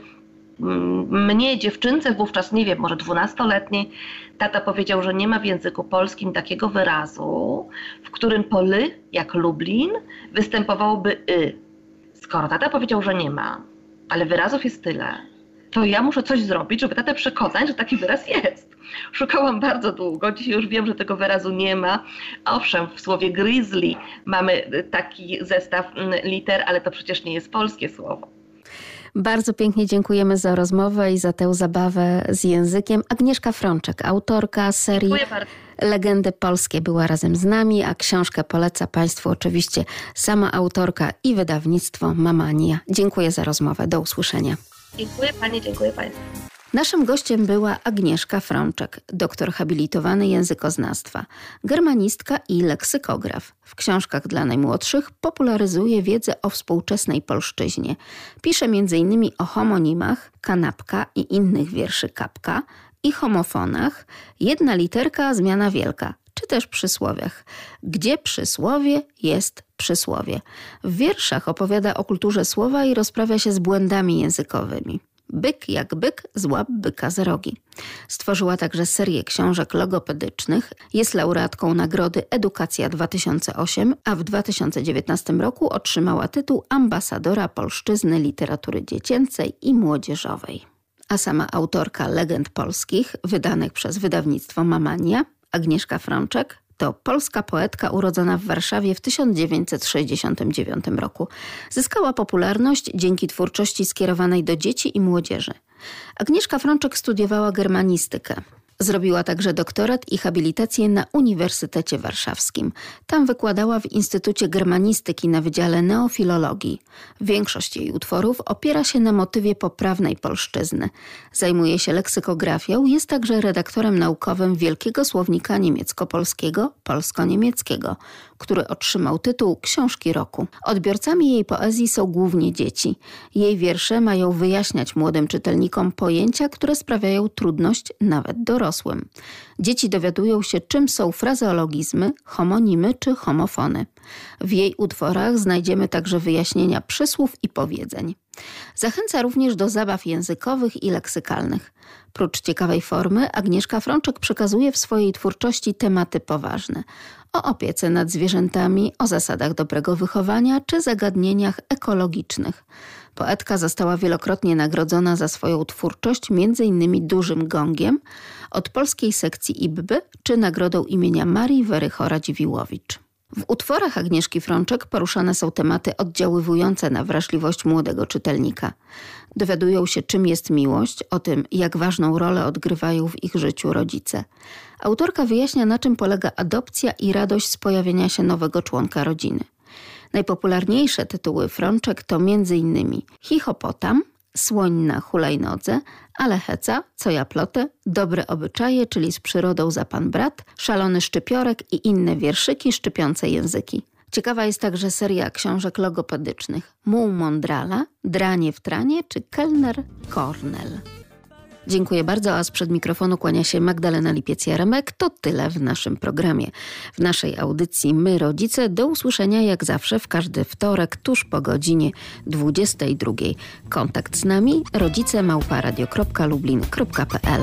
mm, mnie, dziewczynce wówczas, nie wiem, może dwunastoletniej, tata powiedział, że nie ma w języku polskim takiego wyrazu, w którym po ly, jak Lublin, występowałoby y. Skoro tata powiedział, że nie ma, ale wyrazów jest tyle, to ja muszę coś zrobić, żeby tatę przekonać, że taki wyraz jest. Szukałam bardzo długo, dzisiaj już wiem, że tego wyrazu nie ma. Owszem, w słowie grizzly mamy taki zestaw mm, liter, ale to przecież nie jest polskie słowo. Bardzo pięknie dziękujemy za rozmowę i za tę zabawę z językiem. Agnieszka Frączek, autorka serii Legendy Polskie była razem z nami, a książkę poleca Państwu oczywiście sama autorka i wydawnictwo Mamania. Dziękuję za rozmowę. Do usłyszenia. Dziękuję Pani, dziękuję Państwu. Naszym gościem była Agnieszka Frączek, doktor habilitowany językoznawstwa, germanistka i leksykograf. W książkach dla najmłodszych popularyzuje wiedzę o współczesnej polszczyźnie. Pisze m.in. o homonimach, kanapka i innych wierszy kapka i homofonach, jedna literka, zmiana wielka, czy też przysłowiach. Gdzie przysłowie jest przysłowie. W wierszach opowiada o kulturze słowa i rozprawia się z błędami językowymi. Byk jak byk, złap byka z rogi. Stworzyła także serię książek logopedycznych, jest laureatką nagrody Edukacja 2008, a w 2019 roku otrzymała tytuł ambasadora polszczyzny literatury dziecięcej i młodzieżowej. A sama autorka legend polskich, wydanych przez wydawnictwo Mamania, Agnieszka Frączek, to polska poetka urodzona w Warszawie w 1969 roku. Zyskała popularność dzięki twórczości skierowanej do dzieci i młodzieży. Agnieszka Frączek studiowała germanistykę. Zrobiła także doktorat i habilitację na Uniwersytecie Warszawskim. Tam wykładała w Instytucie Germanistyki na Wydziale Neofilologii. Większość jej utworów opiera się na motywie poprawnej polszczyzny. Zajmuje się leksykografią, jest także redaktorem naukowym Wielkiego Słownika Niemiecko-Polskiego, Polsko-Niemieckiego, który otrzymał tytuł Książki Roku. Odbiorcami jej poezji są głównie dzieci. Jej wiersze mają wyjaśniać młodym czytelnikom pojęcia, które sprawiają trudność nawet dorosłym. Dzieci dowiadują się, czym są frazeologizmy, homonimy czy homofony. W jej utworach znajdziemy także wyjaśnienia przysłów i powiedzeń. Zachęca również do zabaw językowych i leksykalnych. Prócz ciekawej formy, Agnieszka Frączek przekazuje w swojej twórczości tematy poważne o opiece nad zwierzętami, o zasadach dobrego wychowania czy zagadnieniach ekologicznych. Poetka została wielokrotnie nagrodzona za swoją twórczość, m.in. Dużym Gongiem od polskiej sekcji IBBY czy nagrodą imienia Marii Wery Chora-Dziwiłowicz. W utworach Agnieszki Frączek poruszane są tematy oddziaływujące na wrażliwość młodego czytelnika. Dowiadują się, czym jest miłość, o tym, jak ważną rolę odgrywają w ich życiu rodzice. Autorka wyjaśnia, na czym polega adopcja i radość z pojawienia się nowego członka rodziny. Najpopularniejsze tytuły Frączek to m.in. Chichopotam, Słoń na hulajnodze, ale heca, co ja plotę, dobre obyczaje, czyli z przyrodą za pan brat, szalony szczypiorek i inne wierszyki szczypiące języki. Ciekawa jest także seria książek logopedycznych Muł Mondrala, Dranie w tranie czy Kellner Cornell. Dziękuję bardzo, a sprzed mikrofonu kłania się Magdalena Lipiec-Jaremek. To tyle w naszym programie. W naszej audycji My Rodzice do usłyszenia jak zawsze w każdy wtorek tuż po godzinie 22. Kontakt z nami rodzicemałparadio.lublin.pl